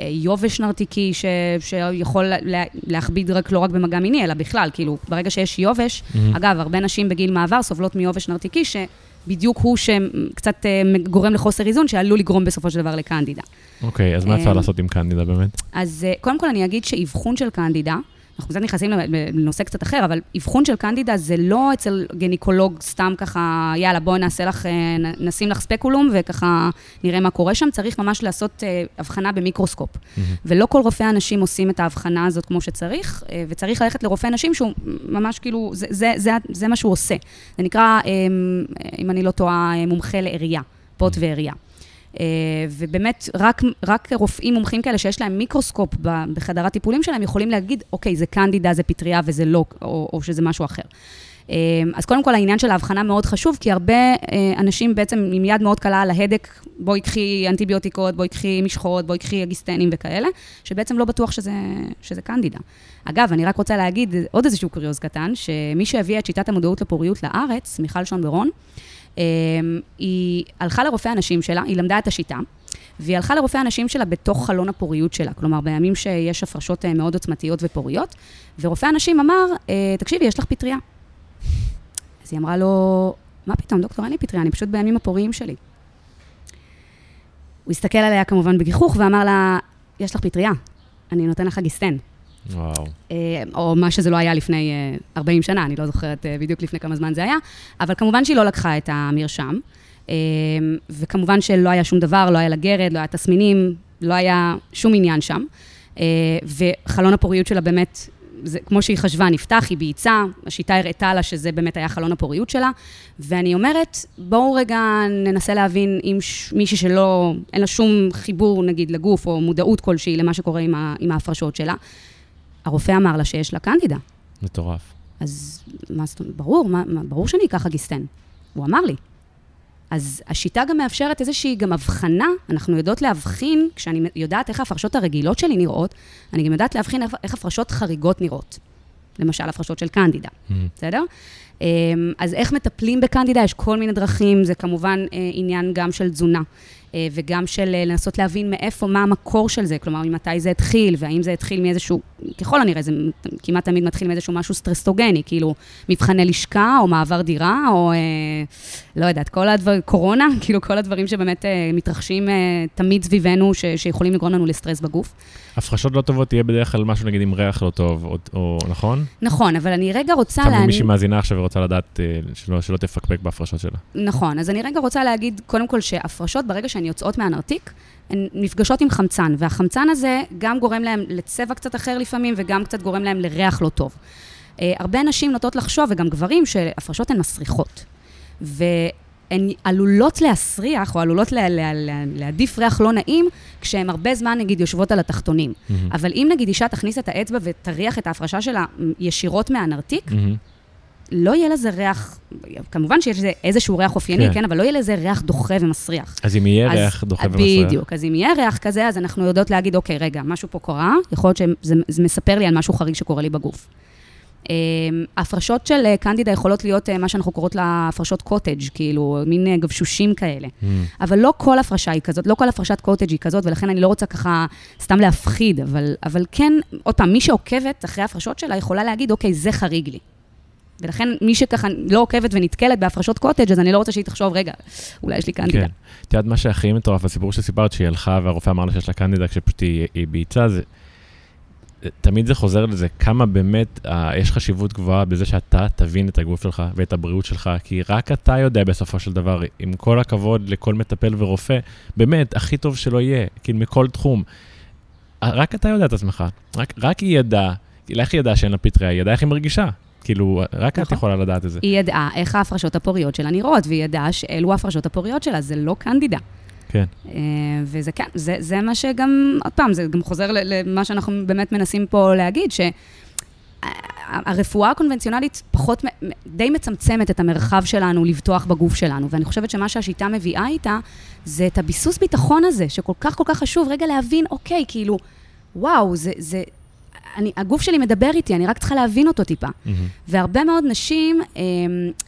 יובש נרתיקי ש, שיכול להכביד רק, לא רק במגע מיני, אלא בכלל, כאילו, ברגע שיש יובש, mm-hmm. אגב, הרבה נשים בגיל מעבר סובלות מיובש נרתיקי, ש... בדיוק הוא שקצת אה, גורם לחוסר איזון, שעלול לגרום בסופו של דבר לקנדידה. אוקיי, אז מה אפשר לעשות עם קנדידה באמת? אז קודם כל אני אגיד שאבחון של קנדידה, אנחנו קצת נכנסים לנושא קצת אחר, אבל אבחון של קנדידה זה לא אצל גניקולוג סתם ככה, יאללה, בואי נעשה לך, אה, נשים לך ספקולום וככה נראה מה קורה שם. צריך ממש לעשות אה, הבחנה במיקרוסקופ. Mm-hmm. ולא כל רופאי הנשים עושים את ההבחנה הזאת כמו שצריך, אה, וצריך ללכת לרופא נשים שהוא ממש כאילו, זה, זה, זה, זה מה שהוא עושה. זה נקרא, אם אני לא טועה, מומחה לעירייה, פוט ועירייה. אה, ובאמת, רק, רק רופאים מומחים כאלה שיש להם מיקרוסקופ בחדר הטיפולים שלהם, יכולים להגיד, אוקיי, זה קנדידה, זה פטריה וזה לא, או, או שזה משהו אחר. אה, אז קודם כל, העניין של ההבחנה מאוד חשוב, כי הרבה אה, אנשים בעצם עם יד מאוד קלה על ההדק, בואי קחי אנטיביוטיקות, בואי קחי משחות, בואי קחי אגיסטנים וכאלה, שבעצם לא בטוח שזה, שזה קנדידה. אגב, אני רק רוצה להגיד עוד איזשהו קוריוז קטן, שמי שהביאה את שיטת המודעות לפוריות לארץ, מיכל שון ברון, היא הלכה לרופא הנשים שלה, היא למדה את השיטה, והיא הלכה לרופא הנשים שלה בתוך חלון הפוריות שלה, כלומר, בימים שיש הפרשות אה, מאוד עוצמתיות ופוריות, ורופא הנשים אמר, אה, תקשיבי, יש לך פטריה. אז היא אמרה לו, מה פתאום, דוקטור, אין לי פטריה, אני פשוט בימים הפוריים שלי. הוא הסתכל עליה כמובן בגיחוך ואמר לה, יש לך פטריה, אני נותן לך גיסטן. וואו. אה, או מה שזה לא היה לפני 40 אה, שנה, אני לא זוכרת אה, בדיוק לפני כמה זמן זה היה, אבל כמובן שהיא לא לקחה את המרשם, וכמובן שלא היה שום דבר, לא היה לה גרד, לא היה תסמינים, לא היה שום עניין שם. וחלון הפוריות שלה באמת, זה, כמו שהיא חשבה, נפתח, היא ביצעה, השיטה הראתה לה שזה באמת היה חלון הפוריות שלה, ואני אומרת, בואו רגע ננסה להבין אם ש... מישהי שלא, אין לה שום חיבור, נגיד, לגוף, או מודעות כלשהי למה שקורה עם, ה... עם ההפרשות שלה, הרופא אמר לה שיש לה קנדידה. מטורף. אז מה זאת אומרת, ברור, מה, מה, ברור שאני אקח אגיסטן. הוא אמר לי. אז השיטה גם מאפשרת איזושהי גם הבחנה, אנחנו יודעות להבחין, כשאני יודעת איך ההפרשות הרגילות שלי נראות, אני גם יודעת להבחין איך הפרשות חריגות נראות. למשל, הפרשות של קנדידה, mm-hmm. בסדר? אמ, אז איך מטפלים בקנדידה? יש כל מיני דרכים, זה כמובן אה, עניין גם של תזונה. אה, וגם של אה, לנסות להבין מאיפה, מה המקור של זה, כלומר, ממתי זה התחיל, והאם זה התחיל מאיזשהו, ככל הנראה, זה כמעט תמיד מתחיל מאיזשהו משהו סטרסטוגני, כאילו, מבחני לשכה, או מעבר דירה, או אה, לא יודעת, כל הדברים, קורונה, *laughs* כאילו, כל הדברים שבאמת אה, מתרחשים אה, תמיד סביבנו, ש, שיכולים לגרום לנו לסטרס בגוף. הפרשות לא טובות תהיה בדרך כלל משהו, נגיד, עם ריח לא טוב, או, או נכון? נכון, אבל אני רגע רוצה להגיד... תמיד מישהי מאזינה עכשיו ורוצה לדעת שלא, שלא תפקפק בהפרשות שלה. נכון, אז אני רגע רוצה להגיד, קודם כל, שהפרשות, ברגע שהן יוצאות מהנרתיק, הן נפגשות עם חמצן, והחמצן הזה גם גורם להם לצבע קצת אחר לפעמים, וגם קצת גורם להם לריח לא טוב. Uh, הרבה נשים נוטות לחשוב, וגם גברים, שהפרשות הן מסריחות. והן עלולות להסריח, או עלולות לה, לה, לה, להעדיף ריח לא נעים, כשהן הרבה זמן, נגיד, יושבות על התחתונים. Mm-hmm. אבל אם נגיד אישה תכניס את האצבע ותריח את ההפרשה שלה ישירות מהנרתיק, mm-hmm. לא יהיה לזה ריח, כמובן שיש לזה איזשהו ריח אופייני, כן. כן, אבל לא יהיה לזה ריח דוחה ומסריח. אז אם יהיה אז, ריח דוחה ומסריח. בדיוק, אז אם יהיה ריח כזה, אז אנחנו יודעות להגיד, אוקיי, רגע, משהו פה קרה, יכול להיות שזה מספר לי על משהו חריג שקורה לי בגוף. אמ, ההפרשות של אה, קנדידה יכולות להיות אה, מה שאנחנו קוראות לה הפרשות קוטג', כאילו, מין אה, גבשושים כאלה. Mm. אבל לא כל הפרשה היא כזאת, לא כל הפרשת קוטג' היא כזאת, ולכן אני לא רוצה ככה סתם להפחיד, אבל, אבל כן, עוד פעם, מי שעוקבת אחרי ההפרשות שלה יכולה להגיד, אוקיי, זה חריג לי. ולכן מי שככה לא עוקבת ונתקלת בהפרשות קוטג', אז אני לא רוצה שהיא תחשוב, רגע, אולי יש לי קנדידה. כן. את יודעת מה שהכי מטורף, הסיפור שסיפרת, שהיא הלכה והרופא אמר לה שיש לה קנדידה כשפשוט היא, היא ביצעה, זה... תמיד זה חוזר לזה, כמה באמת אה, יש חשיבות גבוהה בזה שאתה תבין את הגוף שלך ואת הבריאות שלך, כי רק אתה יודע בסופו של דבר, עם כל הכבוד לכל מטפל ורופא, באמת, הכי טוב שלא יהיה, כאילו מכל תחום. רק אתה יודע את עצמך, רק, רק היא ידעה, איך היא ידעה שאין לה פטריה? היא ידעה איך היא מרגישה. כאילו, רק את נכון. יכולה לדעת את זה. היא ידעה איך ההפרשות הפוריות שלה נראות, והיא ידעה שאלו ההפרשות הפוריות שלה, זה לא קנדידה. כן. אה, וזה כן, זה, זה מה שגם, עוד פעם, זה גם חוזר למה שאנחנו באמת מנסים פה להגיד, שהרפואה הקונבנציונלית פחות, די מצמצמת את המרחב שלנו לבטוח בגוף שלנו, ואני חושבת שמה שהשיטה מביאה איתה, זה את הביסוס ביטחון הזה, שכל כך כל כך חשוב רגע להבין, אוקיי, כאילו, וואו, זה, זה, אני, הגוף שלי מדבר איתי, אני רק צריכה להבין אותו טיפה. Mm-hmm. והרבה מאוד נשים, אמ,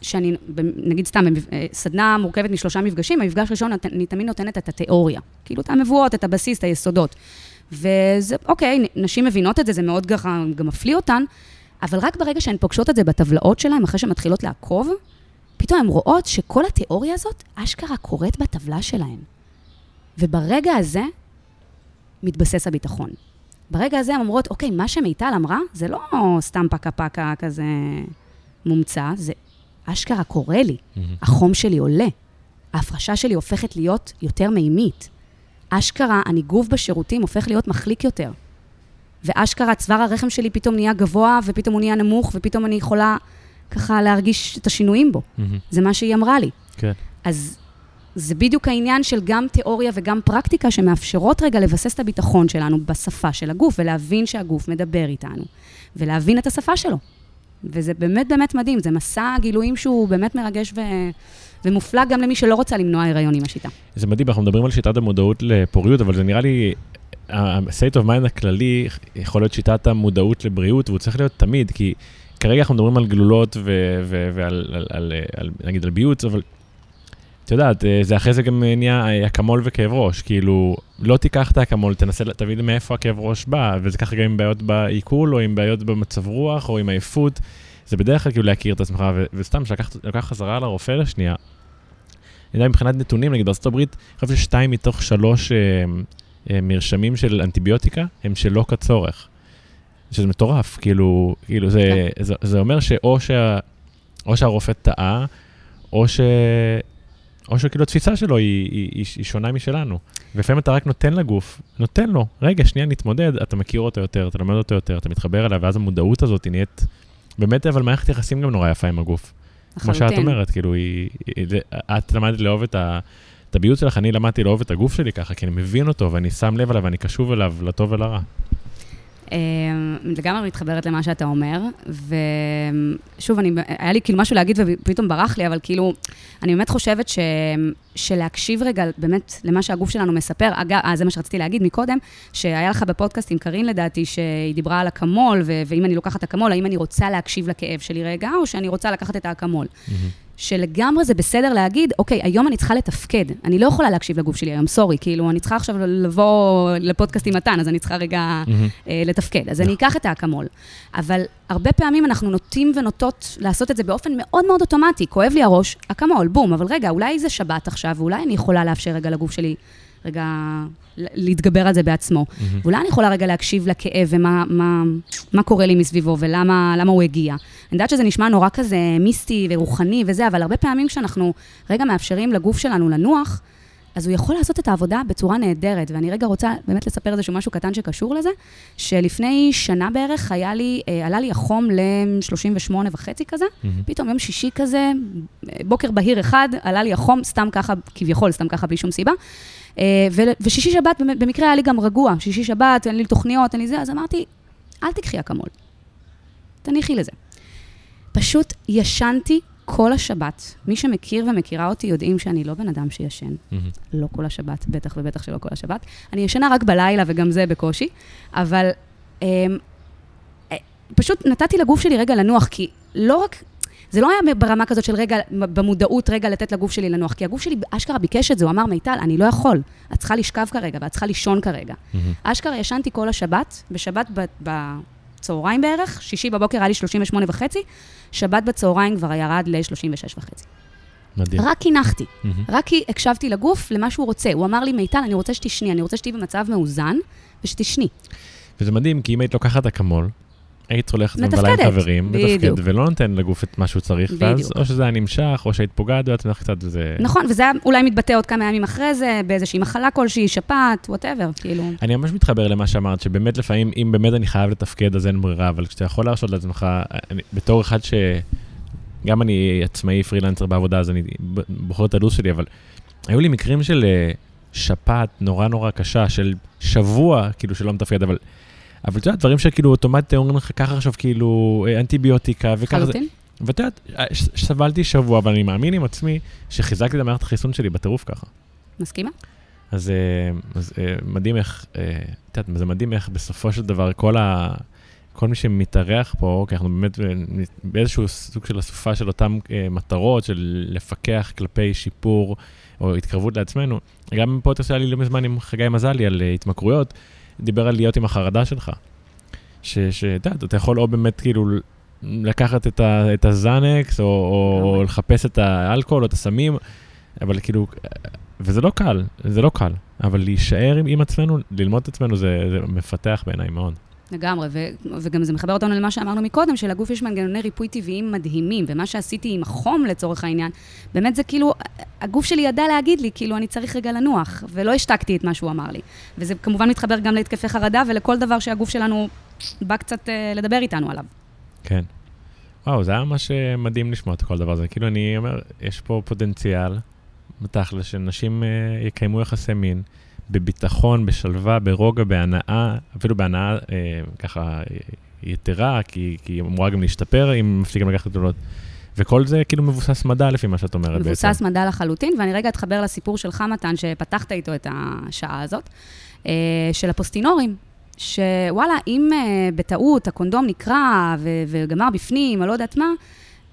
שאני, נגיד סתם, אה, סדנה מורכבת משלושה מפגשים, המפגש הראשון, אני תמיד נותנת את התיאוריה. כאילו את המבואות, את הבסיס, את היסודות. וזה, אוקיי, נשים מבינות את זה, זה מאוד ככה, גם מפליא אותן, אבל רק ברגע שהן פוגשות את זה בטבלאות שלהן, אחרי שהן מתחילות לעקוב, פתאום הן רואות שכל התיאוריה הזאת אשכרה קורית בטבלה שלהן. וברגע הזה מתבסס הביטחון. ברגע הזה הן אומרות, אוקיי, מה שמיטל אמרה, זה לא סתם פקה פקה כזה מומצא, זה אשכרה קורה לי. Mm-hmm. החום שלי עולה. ההפרשה שלי הופכת להיות יותר מימית. אשכרה, הניגוב בשירותים הופך להיות מחליק יותר. ואשכרה, צוואר הרחם שלי פתאום נהיה גבוה, ופתאום הוא נהיה נמוך, ופתאום אני יכולה ככה להרגיש את השינויים בו. מהמם. זה מה שהיא אמרה לי. כן. אז זה בדיוק העניין של גם תיאוריה וגם פרקטיקה שמאפשרות רגע לבסס את הביטחון שלנו בשפה של הגוף, ולהבין שהגוף מדבר איתנו, ולהבין את השפה שלו. וזה באמת באמת מדהים, זה מסע גילויים שהוא באמת מרגש ו... ומופלא גם למי שלא רוצה למנוע הריון עם השיטה. זה מדהים, אנחנו מדברים על שיטת המודעות לפוריות, אבל זה נראה לי, ה-state of mind הכללי יכול להיות שיטת המודעות לבריאות, והוא צריך להיות תמיד, כי כרגע אנחנו מדברים על גלולות ו- ו- ועל, על, על, על, נגיד, על ביוץ, אבל את יודעת, אה, זה אחרי זה גם נהיה אה, אקמול וכאב ראש, כאילו, לא תיקח את האקמול, תנסה, תבין מאיפה הכאב ראש בא, וזה ככה גם עם בעיות בעיכול, או עם בעיות במצב רוח, או עם עייפות. זה בדרך כלל כאילו להכיר את עצמך, ו- וסתם, שלקח חזרה לרופא לשנייה, אני יודע, מבחינת נתונים, נגיד הברית, אני חושב ששתיים מתוך שלוש אה, אה, מרשמים של אנטיביוטיקה הם שלא כצורך. שזה מטורף, כאילו, כאילו זה, זה, זה אומר שאו שה, או שהרופא טעה, או, ש, או שכאילו התפיסה שלו היא, היא, היא, היא שונה משלנו. ולפעמים אתה רק נותן לגוף, נותן לו, רגע, שנייה, נתמודד, אתה מכיר אותו יותר, אתה לומד אותו יותר, אתה מתחבר אליו, ואז המודעות הזאת היא נהיית, באמת, אבל מערכת יחסים גם נורא יפה עם הגוף. כמו שאת. אומרת, כאילו, היא, היא, את למדת לאהוב את, ה, את הביוט שלך, אני למדתי לאהוב את הגוף שלי ככה, כי אני מבין אותו, ואני שם לב אליו, ואני קשוב אליו, לטוב ולרע. אה, לגמרי מתחברת למה שאתה אומר, ושוב, אני, היה לי כאילו משהו להגיד ופתאום ברח לי, אבל כאילו, אני באמת חושבת ש, שלהקשיב רגע באמת למה שהגוף שלנו מספר, אגב, אה, זה מה שרציתי להגיד מקודם, שהיה לך בפודקאסט עם קארין לדעתי, שהיא דיברה על אקמול, ואם אני לוקחת אקמול, האם אני רוצה להקשיב לכאב שלי רגע, או שאני רוצה לקחת את האקמול. שלגמרי זה בסדר להגיד, אוקיי, היום אני צריכה לתפקד. אני לא יכולה להקשיב לגוף שלי היום, סורי, כאילו, אני צריכה עכשיו לבוא לפודקאסט עם מתן, אז אני צריכה רגע אה, לתפקד. אז אני אקח את האקמול. אבל הרבה פעמים אנחנו נוטים ונוטות לעשות את זה באופן מאוד מאוד אוטומטי. כואב לי הראש, אקמול, בום. אבל רגע, אולי זה שבת עכשיו, ואולי אני יכולה לאפשר רגע לגוף שלי רגע להתגבר על זה בעצמו. ואולי אני יכולה רגע להקשיב לכאב ומה מה, מה קורה לי מסביבו ולמה למה הוא הגיע. אני יודעת שזה נשמע נורא כזה מיסטי ורוחני וזה, אבל הרבה פעמים כשאנחנו רגע מאפשרים לגוף שלנו לנוח, אז הוא יכול לעשות את העבודה בצורה נהדרת. ואני רגע רוצה באמת לספר איזשהו משהו קטן שקשור לזה, שלפני שנה בערך היה לי, אה, עלה לי החום ל-38 וחצי כזה, פתאום יום שישי כזה, בוקר בהיר אחד, עלה לי החום, סתם ככה, כביכול, סתם ככה, בלי שום סיבה. אה, ושישי שבת, במקרה היה לי גם רגוע, שישי שבת, אין לי תוכניות, אין לי זה, אז אמרתי, אל תקחי אקמול, תניחי לזה. פשוט ישנתי כל השבת. מי שמכיר ומכירה אותי יודעים שאני לא בן אדם שישן. לא כל השבת, בטח ובטח שלא כל השבת. אני ישנה רק בלילה, וגם זה בקושי, אבל אמ, אה, פשוט נתתי לגוף שלי רגע לנוח, כי לא רק... זה לא היה ברמה כזאת של רגע, במודעות רגע לתת לגוף שלי לנוח, כי הגוף שלי אשכרה ביקש את זה, הוא אמר, מיטל, אני לא יכול, את צריכה לשכב כרגע, ואת צריכה לישון כרגע. אשכרה ישנתי כל השבת, בשבת בצהריים בערך, שישי בבוקר היה לי 38 וחצי, שבת בצהריים כבר ירד ל-36 וחצי. מדהים. רק הנחתי. מהמם. רק כי הקשבתי לגוף למה שהוא רוצה. הוא אמר לי, מיטל, אני רוצה שתשני, אני רוצה שתהיי במצב מאוזן ושתשני. וזה מדהים, כי אם היית לוקחת אקמול, היית הולכת מתפקדת. מבלה עם חברים, בדיוק. מתפקד, ולא נותן לגוף את מה שהוא צריך, ואז. או שזה היה נמשך, או שהיית פוגעת בעצמך קצת, וזה... נכון, וזה היה אולי מתבטא עוד כמה ימים אחרי זה, באיזושהי מחלה כלשהי, שפעת, whatever, כאילו. אני ממש מתחבר למה שאמרת, שבאמת לפעמים, אם באמת אני חייב לתפקד, אז אין ברירה, אבל כשאתה יכול להרשות לעצמך, אני, בתור אחד ש... גם אני עצמאי פרילנסר בעבודה, אז אני בוחר את הלו"ז שלי, אבל היו לי מקרים של אה, שפעת נורא נורא קשה, של שבוע, כאילו, שלא מתפקד, אבל... אבל אתה יודע, דברים שכאילו אוטומטית אומרים לך, קח עכשיו כאילו אה, אנטיביוטיקה, וככה זה... חלוטין. ואתה יודע, ש- סבלתי שבוע, אבל אני מאמין עם עצמי שחיזקתי את המערכת החיסון שלי בטירוף ככה. מסכימה? אז, אה, אז אה, מדהים איך, אה, את יודעת, זה מדהים איך בסופו של דבר כל, ה, כל מי שמתארח פה, כי אנחנו באמת אה, באיזשהו סוג של אסופה של אותן אה, מטרות, של לפקח כלפי שיפור או התקרבות לעצמנו. גם בפודקאסט היה לי לא מזמן עם חגי מזלי על אה, התמכרויות, דיבר על להיות עם החרדה שלך. שאתה יודע, אתה יכול או באמת כאילו לקחת את, ה, את הזאנקס, או, או לגמרי. לחפש את האלכוהול או את הסמים, אבל כאילו, וזה לא קל, זה לא קל, אבל להישאר עם, עם עצמנו, ללמוד את עצמנו, זה, זה מפתח בעיניי מאוד. לגמרי, ו- וגם זה מחבר אותנו למה שאמרנו מקודם, שלגוף יש מנגנוני ריפוי טבעיים מדהימים, ומה שעשיתי עם החום לצורך העניין, באמת זה כאילו, הגוף שלי ידע להגיד לי, כאילו, אני צריך רגע לנוח, ולא השתקתי את מה שהוא אמר לי. וזה כמובן מתחבר גם להתקפי חרדה ולכל דבר שהגוף שלנו בא קצת אה, לדבר איתנו עליו. כן. וואו, זה היה ממש אה, מדהים לשמוע את כל הדבר הזה. כאילו, אני אומר, יש פה פוטנציאל, בתכל'ס, שנשים אה, יקיימו יחסי מין, בביטחון, בשלווה, ברוגע, בהנאה, אפילו בהנאה אה, ככה יתרה, כי, כי היא אמורה גם להשתפר אם מפסיקים לקחת גדולות. וכל זה כאילו מבוסס מדע לפי מה שאת אומרת בעצם. מבוסס מדע לחלוטין, ואני רגע אתחבר לסיפור שלך, מתן, שפתחת איתו את השעה הזאת, אה, של הפוסטינורים. שוואלה, אם אה, בטעות הקונדום נקרע ו- וגמר בפנים, או לא יודעת מה,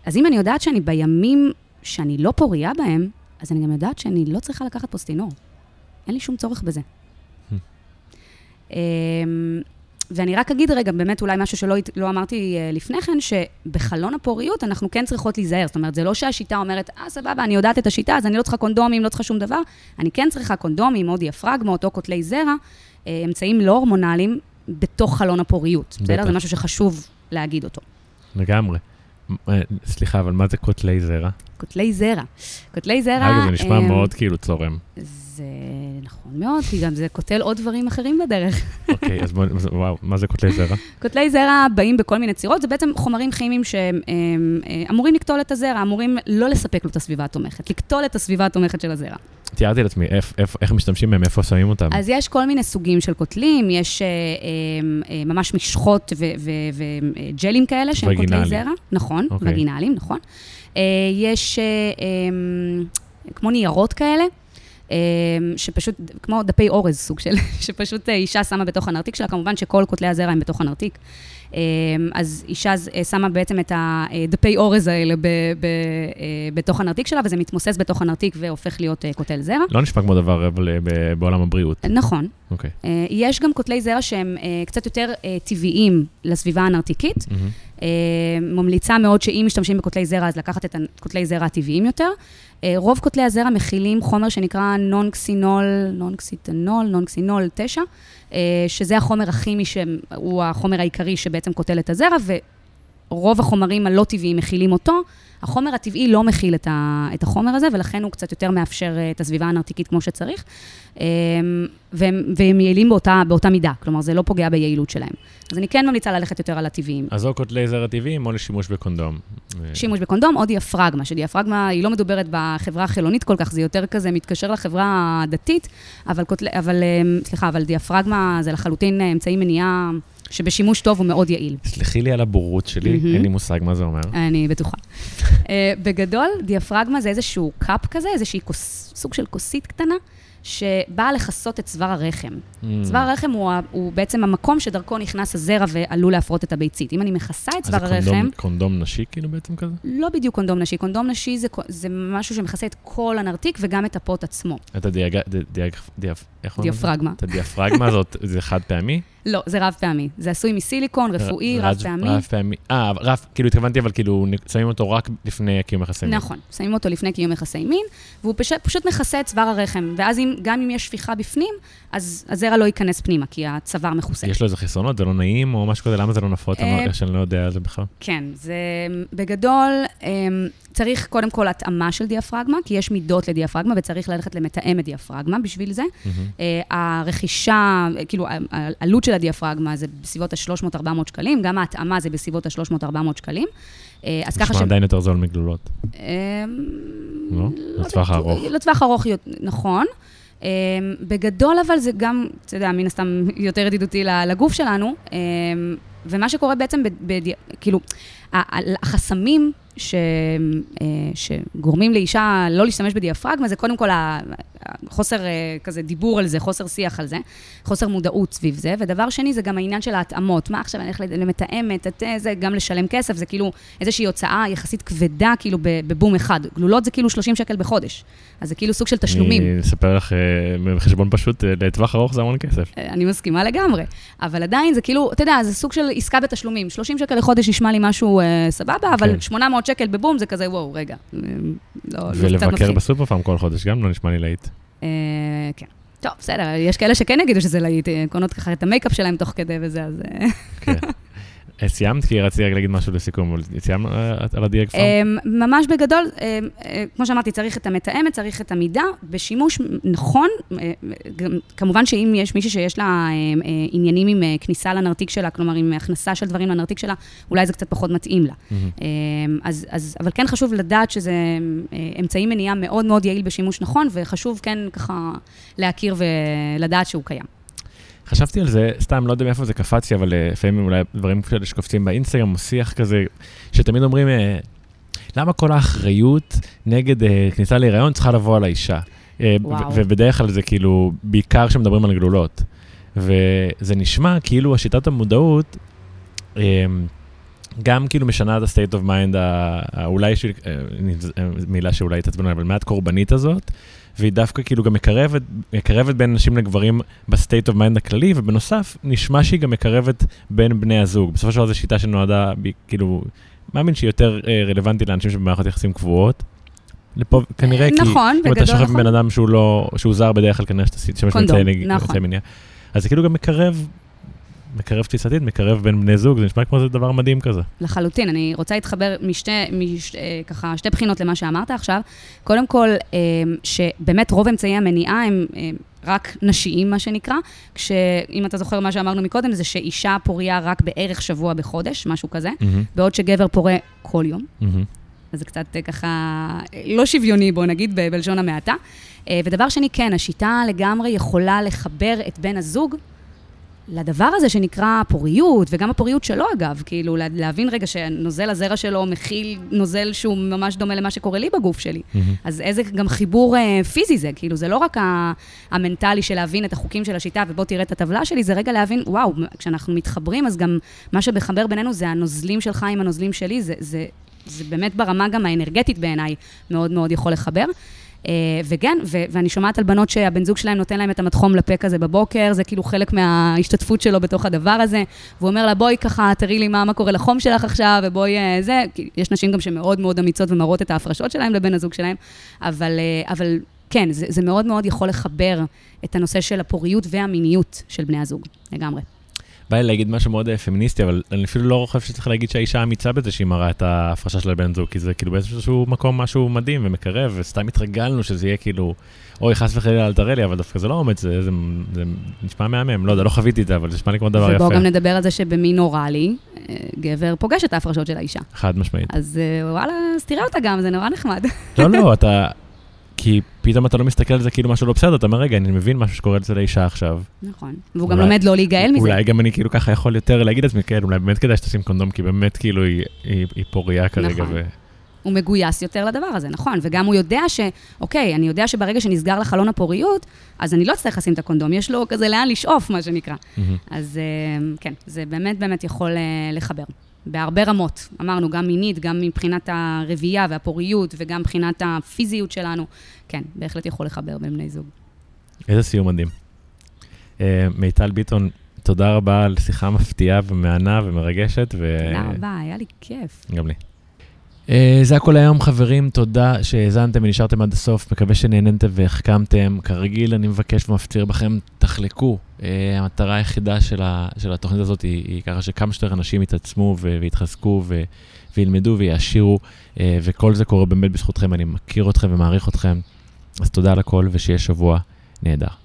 אז אם אני יודעת שאני בימים שאני לא פוריה בהם, אז אני גם יודעת שאני לא צריכה לקחת פוסטינור. אין לי שום צורך בזה. אמ, ואני רק אגיד רגע, באמת אולי משהו שלא לא אמרתי אה, לפני כן, שבחלון הפוריות אנחנו כן צריכות להיזהר. זאת אומרת, זה לא שהשיטה אומרת, אה, סבבה, אני יודעת את השיטה, אז אני לא צריכה קונדומים, לא צריכה שום דבר. אני כן צריכה קונדומים, או דיאפרגמות, או קוטלי זרע, אה, אמצעים לא הורמונליים, בתוך חלון הפוריות. בסדר? זה משהו שחשוב להגיד אותו. לגמרי. אה, סליחה, אבל מה זה קוטלי זרע? קוטלי זרע. קוטלי זרע... אגב, זה נשמע מאוד כאילו צורם. זה נכון מאוד, כי גם זה קוטל עוד דברים אחרים בדרך. אוקיי, אז בואי, אז וואו, מה זה קוטלי זרע? קוטלי זרע באים בכל מיני צורות, זה בעצם חומרים כימיים שאמורים לקטול את הזרע, אמורים לא לספק לו את הסביבה התומכת, לקטול את הסביבה התומכת של הזרע. תיארתי לעצמי, איך משתמשים בהם, איפה שמים אותם? אז יש כל מיני סוגים של קוטלים, יש אה, אה, אה, ממש משחות וג'לים כאלה שהם קוטלי. זרע. נכון, אוקיי. וגינליים, נכון. אה, יש אה, אה, כמו ניירות כאלה. אה, שפשוט, כמו דפי אורז סוג של, *laughs* שפשוט אה, אישה שמה בתוך הנרתיק שלה, כמובן שכל קוטלי הזרע הם בתוך הנרתיק. אה, אז אישה אה, שמה בעצם את הדפי אורז האלה ב, ב, אה, בתוך הנרתיק שלה, וזה מתמוסס בתוך הנרתיק והופך להיות אה, קוטל זרע. לא נשמע כמו דבר אה, בעולם הבריאות. נכון. אוקיי. אה, יש גם קוטלי זרע שהם אה, קצת יותר אה, טבעיים לסביבה הנרתיקית. אה, ממליצה מאוד שאם משתמשים בקוטלי זרע, אז לקחת את הקוטלי זרע הטבעיים יותר. אה, רוב קוטלי הזרע מכילים חומר שנקרא נונקסינול, נונקסיטנול, נונקסינול 9, אה, שזה החומר הכימי שהוא החומר העיקרי שבעצם קוטל את הזרע, ורוב החומרים הלא טבעיים מכילים אותו. החומר הטבעי לא מכיל את, ה, את החומר הזה, ולכן הוא קצת יותר מאפשר אה, את הסביבה הנרתיקית כמו שצריך. אה, והם, והם יעילים באותה, באותה מידה, כלומר, זה לא פוגע ביעילות שלהם. אז אני כן ממליצה ללכת יותר על הטבעיים. אז או קוטלי זרע טבעיים או לשימוש בקונדום. שימוש בקונדום או דיאפרגמה, שדיאפרגמה היא לא מדוברת בחברה החילונית כל כך, זה יותר כזה מתקשר לחברה הדתית, אבל, קוטל, אבל אה, סליחה, אבל דיאפרגמה זה לחלוטין אה, אמצעי מניעה שבשימוש טוב הוא מאוד יעיל. סלחי לי על הבורות שלי, מהמם. אין לי מושג מה זה אומר. אני בטוחה. אה, בגדול, דיאפרגמה זה איזשהו קאפ כזה, איזושהי כוס, סוג של כוסית קטנה, שבאה לכסות את צוואר הרחם. Mm. צוואר הרחם הוא, הוא בעצם המקום שדרכו נכנס הזרע ועלול להפרות את הביצית. אם אני מכסה את אז צוואר זה קונדום- הרחם, קונדום נשי כאילו בעצם כזה? לא בדיוק קונדום נשי. קונדום נשי זה, זה משהו שמכסה את כל הנרתיק וגם את הפוט עצמו. את הדיאג... דיאג... דיאפ... איך? דיאפרגמה. את הדיאפרגמה הזאת, זה חד פעמי? *laughs* לא, זה רב פעמי. זה עשוי מסיליקון, רפואי, ר- רב פעמי. רב פעמי. אה, רב, כאילו התכוונתי, אבל כאילו שמים אותו רק לפני קיום יחסי מין. נכון, שמים אותו לפני קיום יחסי מין, והוא פשוט, פשוט מכסה את צוואר הרחם, ואז אם, גם אם יש שפיכה בפנים, אז הזרע לא ייכנס פנימה, כי הצוואר מכוסה. יש לו איזה חסרונות, זה לא נעים או משהו כזה, למה זה לא נפוץ? אני אה, לא- שאני לא יודע על זה בכלל. כן, זה בגדול, אמ, צריך קודם כל התאמה של דיאפרגמה, כי יש מידות לדיאפרגמה, וצריך ללכת למתאמת דיאפרגמה בשביל זה. מהמם. אה, הרכישה, כאילו, העלות של הדיאפרגמה זה בסביבות ה-300-400 שקלים, גם ההתאמה זה בסביבות ה-300-400 שקלים. אה, אז ככה נשמע עדיין יותר זול מגלולות. אמ, לא? לטווח בטוח- הארוך. לטווח ארוך, יות- נכון. אמ, בגדול, אבל זה גם, אתה יודע, מן הסתם יותר ידידותי לגוף שלנו. אמ, ומה שקורה בעצם, בדי- כאילו, החסמים ש, אה, שגורמים לאישה לא להשתמש בדיאפרגמה, זה קודם כל חוסר כזה דיבור על זה, חוסר שיח על זה, חוסר מודעות סביב זה. ודבר שני, זה גם העניין של ההתאמות. מה עכשיו, אני הולכת למתאמת, את זה, גם לשלם כסף, זה כאילו איזושהי הוצאה יחסית כבדה, כאילו בבום אחד. גלולות זה כאילו 30 שקל בחודש. אז זה כאילו סוג של תשלומים. אני אספר לך, בחשבון פשוט, לטווח ארוך זה המון כסף. אני מסכימה לגמרי. אבל עדיין זה כאילו, אתה יודע, זה סוג של עסקה בתשלומים. 30 שקל לחודש נשמע לי משהו אה, סבבה, אבל כן. 800 שקל בבום זה כזה, וואו, רגע. אה, לא, לא ולבקר בסופר פארם כל חודש גם לא נשמע לי להיט. אה, כן. טוב, בסדר, יש כאלה שכן יגידו שזה להיט, קונות ככה את המייקאפ שלהם תוך כדי וזה, אז... אה. כן. אה, סיימת? כי רציתי רק להגיד משהו לסיכום, אבל סיימת אה, על הדיאג פארם? אמ, ממש בגדול, אה, כמו שאמרתי, צריך את המתאמת, צריך את המידה, בשימוש נכון, כמובן שאם יש מישהי שיש לה עניינים עם כניסה לנרתיק שלה, כלומר עם הכנסה של דברים לנרתיק שלה, אולי זה קצת פחות מתאים לה. אז, אז, אבל כן חשוב לדעת שזה אמצעי מניעה מאוד מאוד יעיל בשימוש נכון, וחשוב כן ככה להכיר ולדעת שהוא קיים. חשבתי על זה, סתם, לא יודע מאיפה זה קפץ לי, אבל אה, לפעמים אולי דברים כאלה שקופצים באינסטגרם, או שיח כזה, שתמיד אומרים, אה, למה כל האחריות נגד אה, כניסה להיריון צריכה לבוא על האישה? ובדרך כלל זה כאילו, בעיקר כשמדברים על גלולות. וזה נשמע כאילו השיטת המודעות, גם כאילו משנה את ה-state of mind, אולי מילה שאולי תעצבנו, אבל מעט קורבנית הזאת. והיא דווקא כאילו גם מקרבת, מקרבת בין נשים לגברים ב state of mind הכללי, ובנוסף, נשמע שהיא גם מקרבת בין בני הזוג. בסופו של דבר זו שיטה שנועדה, כאילו, מאמין שהיא יותר אה, רלוונטית לאנשים שבמערכות יחסים קבועות. לפה, כנראה, כי נכון, אם אתה שוכב עם בן אדם שהוא לא, שהוא זר בדרך כלל, כנראה שאתה משתמש באמצעי נכון. מניעה. אז זה כאילו גם מקרב מקרב תפיסתית, מקרב בין בני זוג, זה נשמע כמו איזה דבר מדהים כזה. לחלוטין, אני רוצה להתחבר משתי, מש, אה, ככה, שתי בחינות למה שאמרת עכשיו. קודם כל, אה, שבאמת רוב אמצעי המניעה הם אה, רק נשיים, מה שנקרא, כשאם אתה זוכר מה שאמרנו מקודם, זה שאישה פוריה רק בערך שבוע בחודש, משהו כזה, mm-hmm. בעוד שגבר פורה כל יום. Mm-hmm. אז זה קצת ככה לא שוויוני, בוא נגיד, בלשון המעטה. ודבר שני, כן, השיטה לגמרי יכולה לחבר את בן הזוג לדבר הזה שנקרא פוריות, וגם הפוריות שלו אגב, כאילו להבין רגע שנוזל הזרע שלו מכיל נוזל שהוא ממש דומה למה שקורה לי בגוף שלי. Mm-hmm. אז איזה גם חיבור אה, פיזי זה, כאילו זה לא רק המנטלי של להבין את החוקים של השיטה ובוא תראה את הטבלה שלי, זה רגע להבין, וואו, כשאנחנו מתחברים, אז גם מה שמחבר בינינו זה הנוזלים שלך עם הנוזלים שלי, זה, זה, זה באמת ברמה גם האנרגטית בעיניי מאוד מאוד יכול לחבר. אה, וכן, ואני שומעת על בנות שהבן זוג שלהם נותן להם את המתחום לפה כזה בבוקר, זה כאילו חלק מההשתתפות שלו בתוך הדבר הזה. והוא אומר לה, בואי ככה, תראי לי מה, מה קורה לחום שלך עכשיו, ובואי אה, זה. יש נשים גם שמאוד מאוד אמיצות ומראות את ההפרשות שלהם לבן הזוג שלהם, אבל, אה, אבל כן, זה, זה מאוד מאוד יכול לחבר את הנושא של הפוריות והמיניות של בני הזוג, לגמרי. בא לי להגיד משהו מאוד אה, פמיניסטי, אבל אני אפילו לא חושב שצריך להגיד שהאישה אמיצה בזה שהיא מראה את ההפרשה של הבן זוג, כי זה כאילו באיזשהו מקום משהו מדהים ומקרב, וסתם התרגלנו שזה יהיה כאילו, אוי, חס וחלילה אל תראה לי, אבל דווקא זה לא אומץ, זה, זה, זה נשמע מהמם, לא יודע, לא חוויתי את זה, אבל זה נשמע לי כמו דבר יפה. ובואו גם נדבר על זה שבמין אוראלי, אה, גבר פוגש את ההפרשות של האישה. חד משמעית. אז אה, וואלה, אז תראה אותה גם, זה נורא נחמד. לא, לא, *laughs* אתה... כי פתאום אתה לא מסתכל על זה כאילו משהו לא בסדר, אתה אומר, רגע, אני מבין משהו שקורה אצל האישה עכשיו. נכון, והוא גם לומד לא להיגאל מזה. אולי גם אני כאילו ככה יכול יותר להגיד לעצמי, כן, אולי באמת כדאי שתשים קונדום, כי באמת כאילו היא, היא, היא פוריה כרגע. נכון. ו... הוא מגויס יותר לדבר הזה, נכון. וגם הוא יודע ש, אוקיי, אני יודע שברגע שנסגר לחלון הפוריות, אז אני לא אצטרך לשים את הקונדום, יש לו כזה לאן לשאוף, מה שנקרא. Mm-hmm. אז אה, כן, זה באמת באמת יכול אה, לחבר. בהרבה רמות. אמרנו, גם מינית, גם מבחינת הרבייה והפוריות, וגם מבחינת הפיזיות שלנו. כן, בהחלט יכול לחבר בין בני זוג. איזה סיום מדהים. Uh, מיטל ביטון, תודה רבה על שיחה מפתיעה ומהנה ומרגשת. ו... תודה רבה, היה לי כיף. גם לי. Uh, זה הכל היום, חברים. תודה שהאזנתם ונשארתם עד הסוף. מקווה שנהנתם והחכמתם. כרגיל, אני מבקש ומפציר בכם, תחלקו. Uh, המטרה היחידה של, ה, של התוכנית הזאת היא, היא ככה שכמה שיותר אנשים יתעצמו ויתחזקו ו, וילמדו ויעשירו, uh, וכל זה קורה באמת בזכותכם. אני מכיר אתכם ומעריך אתכם. אז תודה על הכל, ושיהיה שבוע נהדר.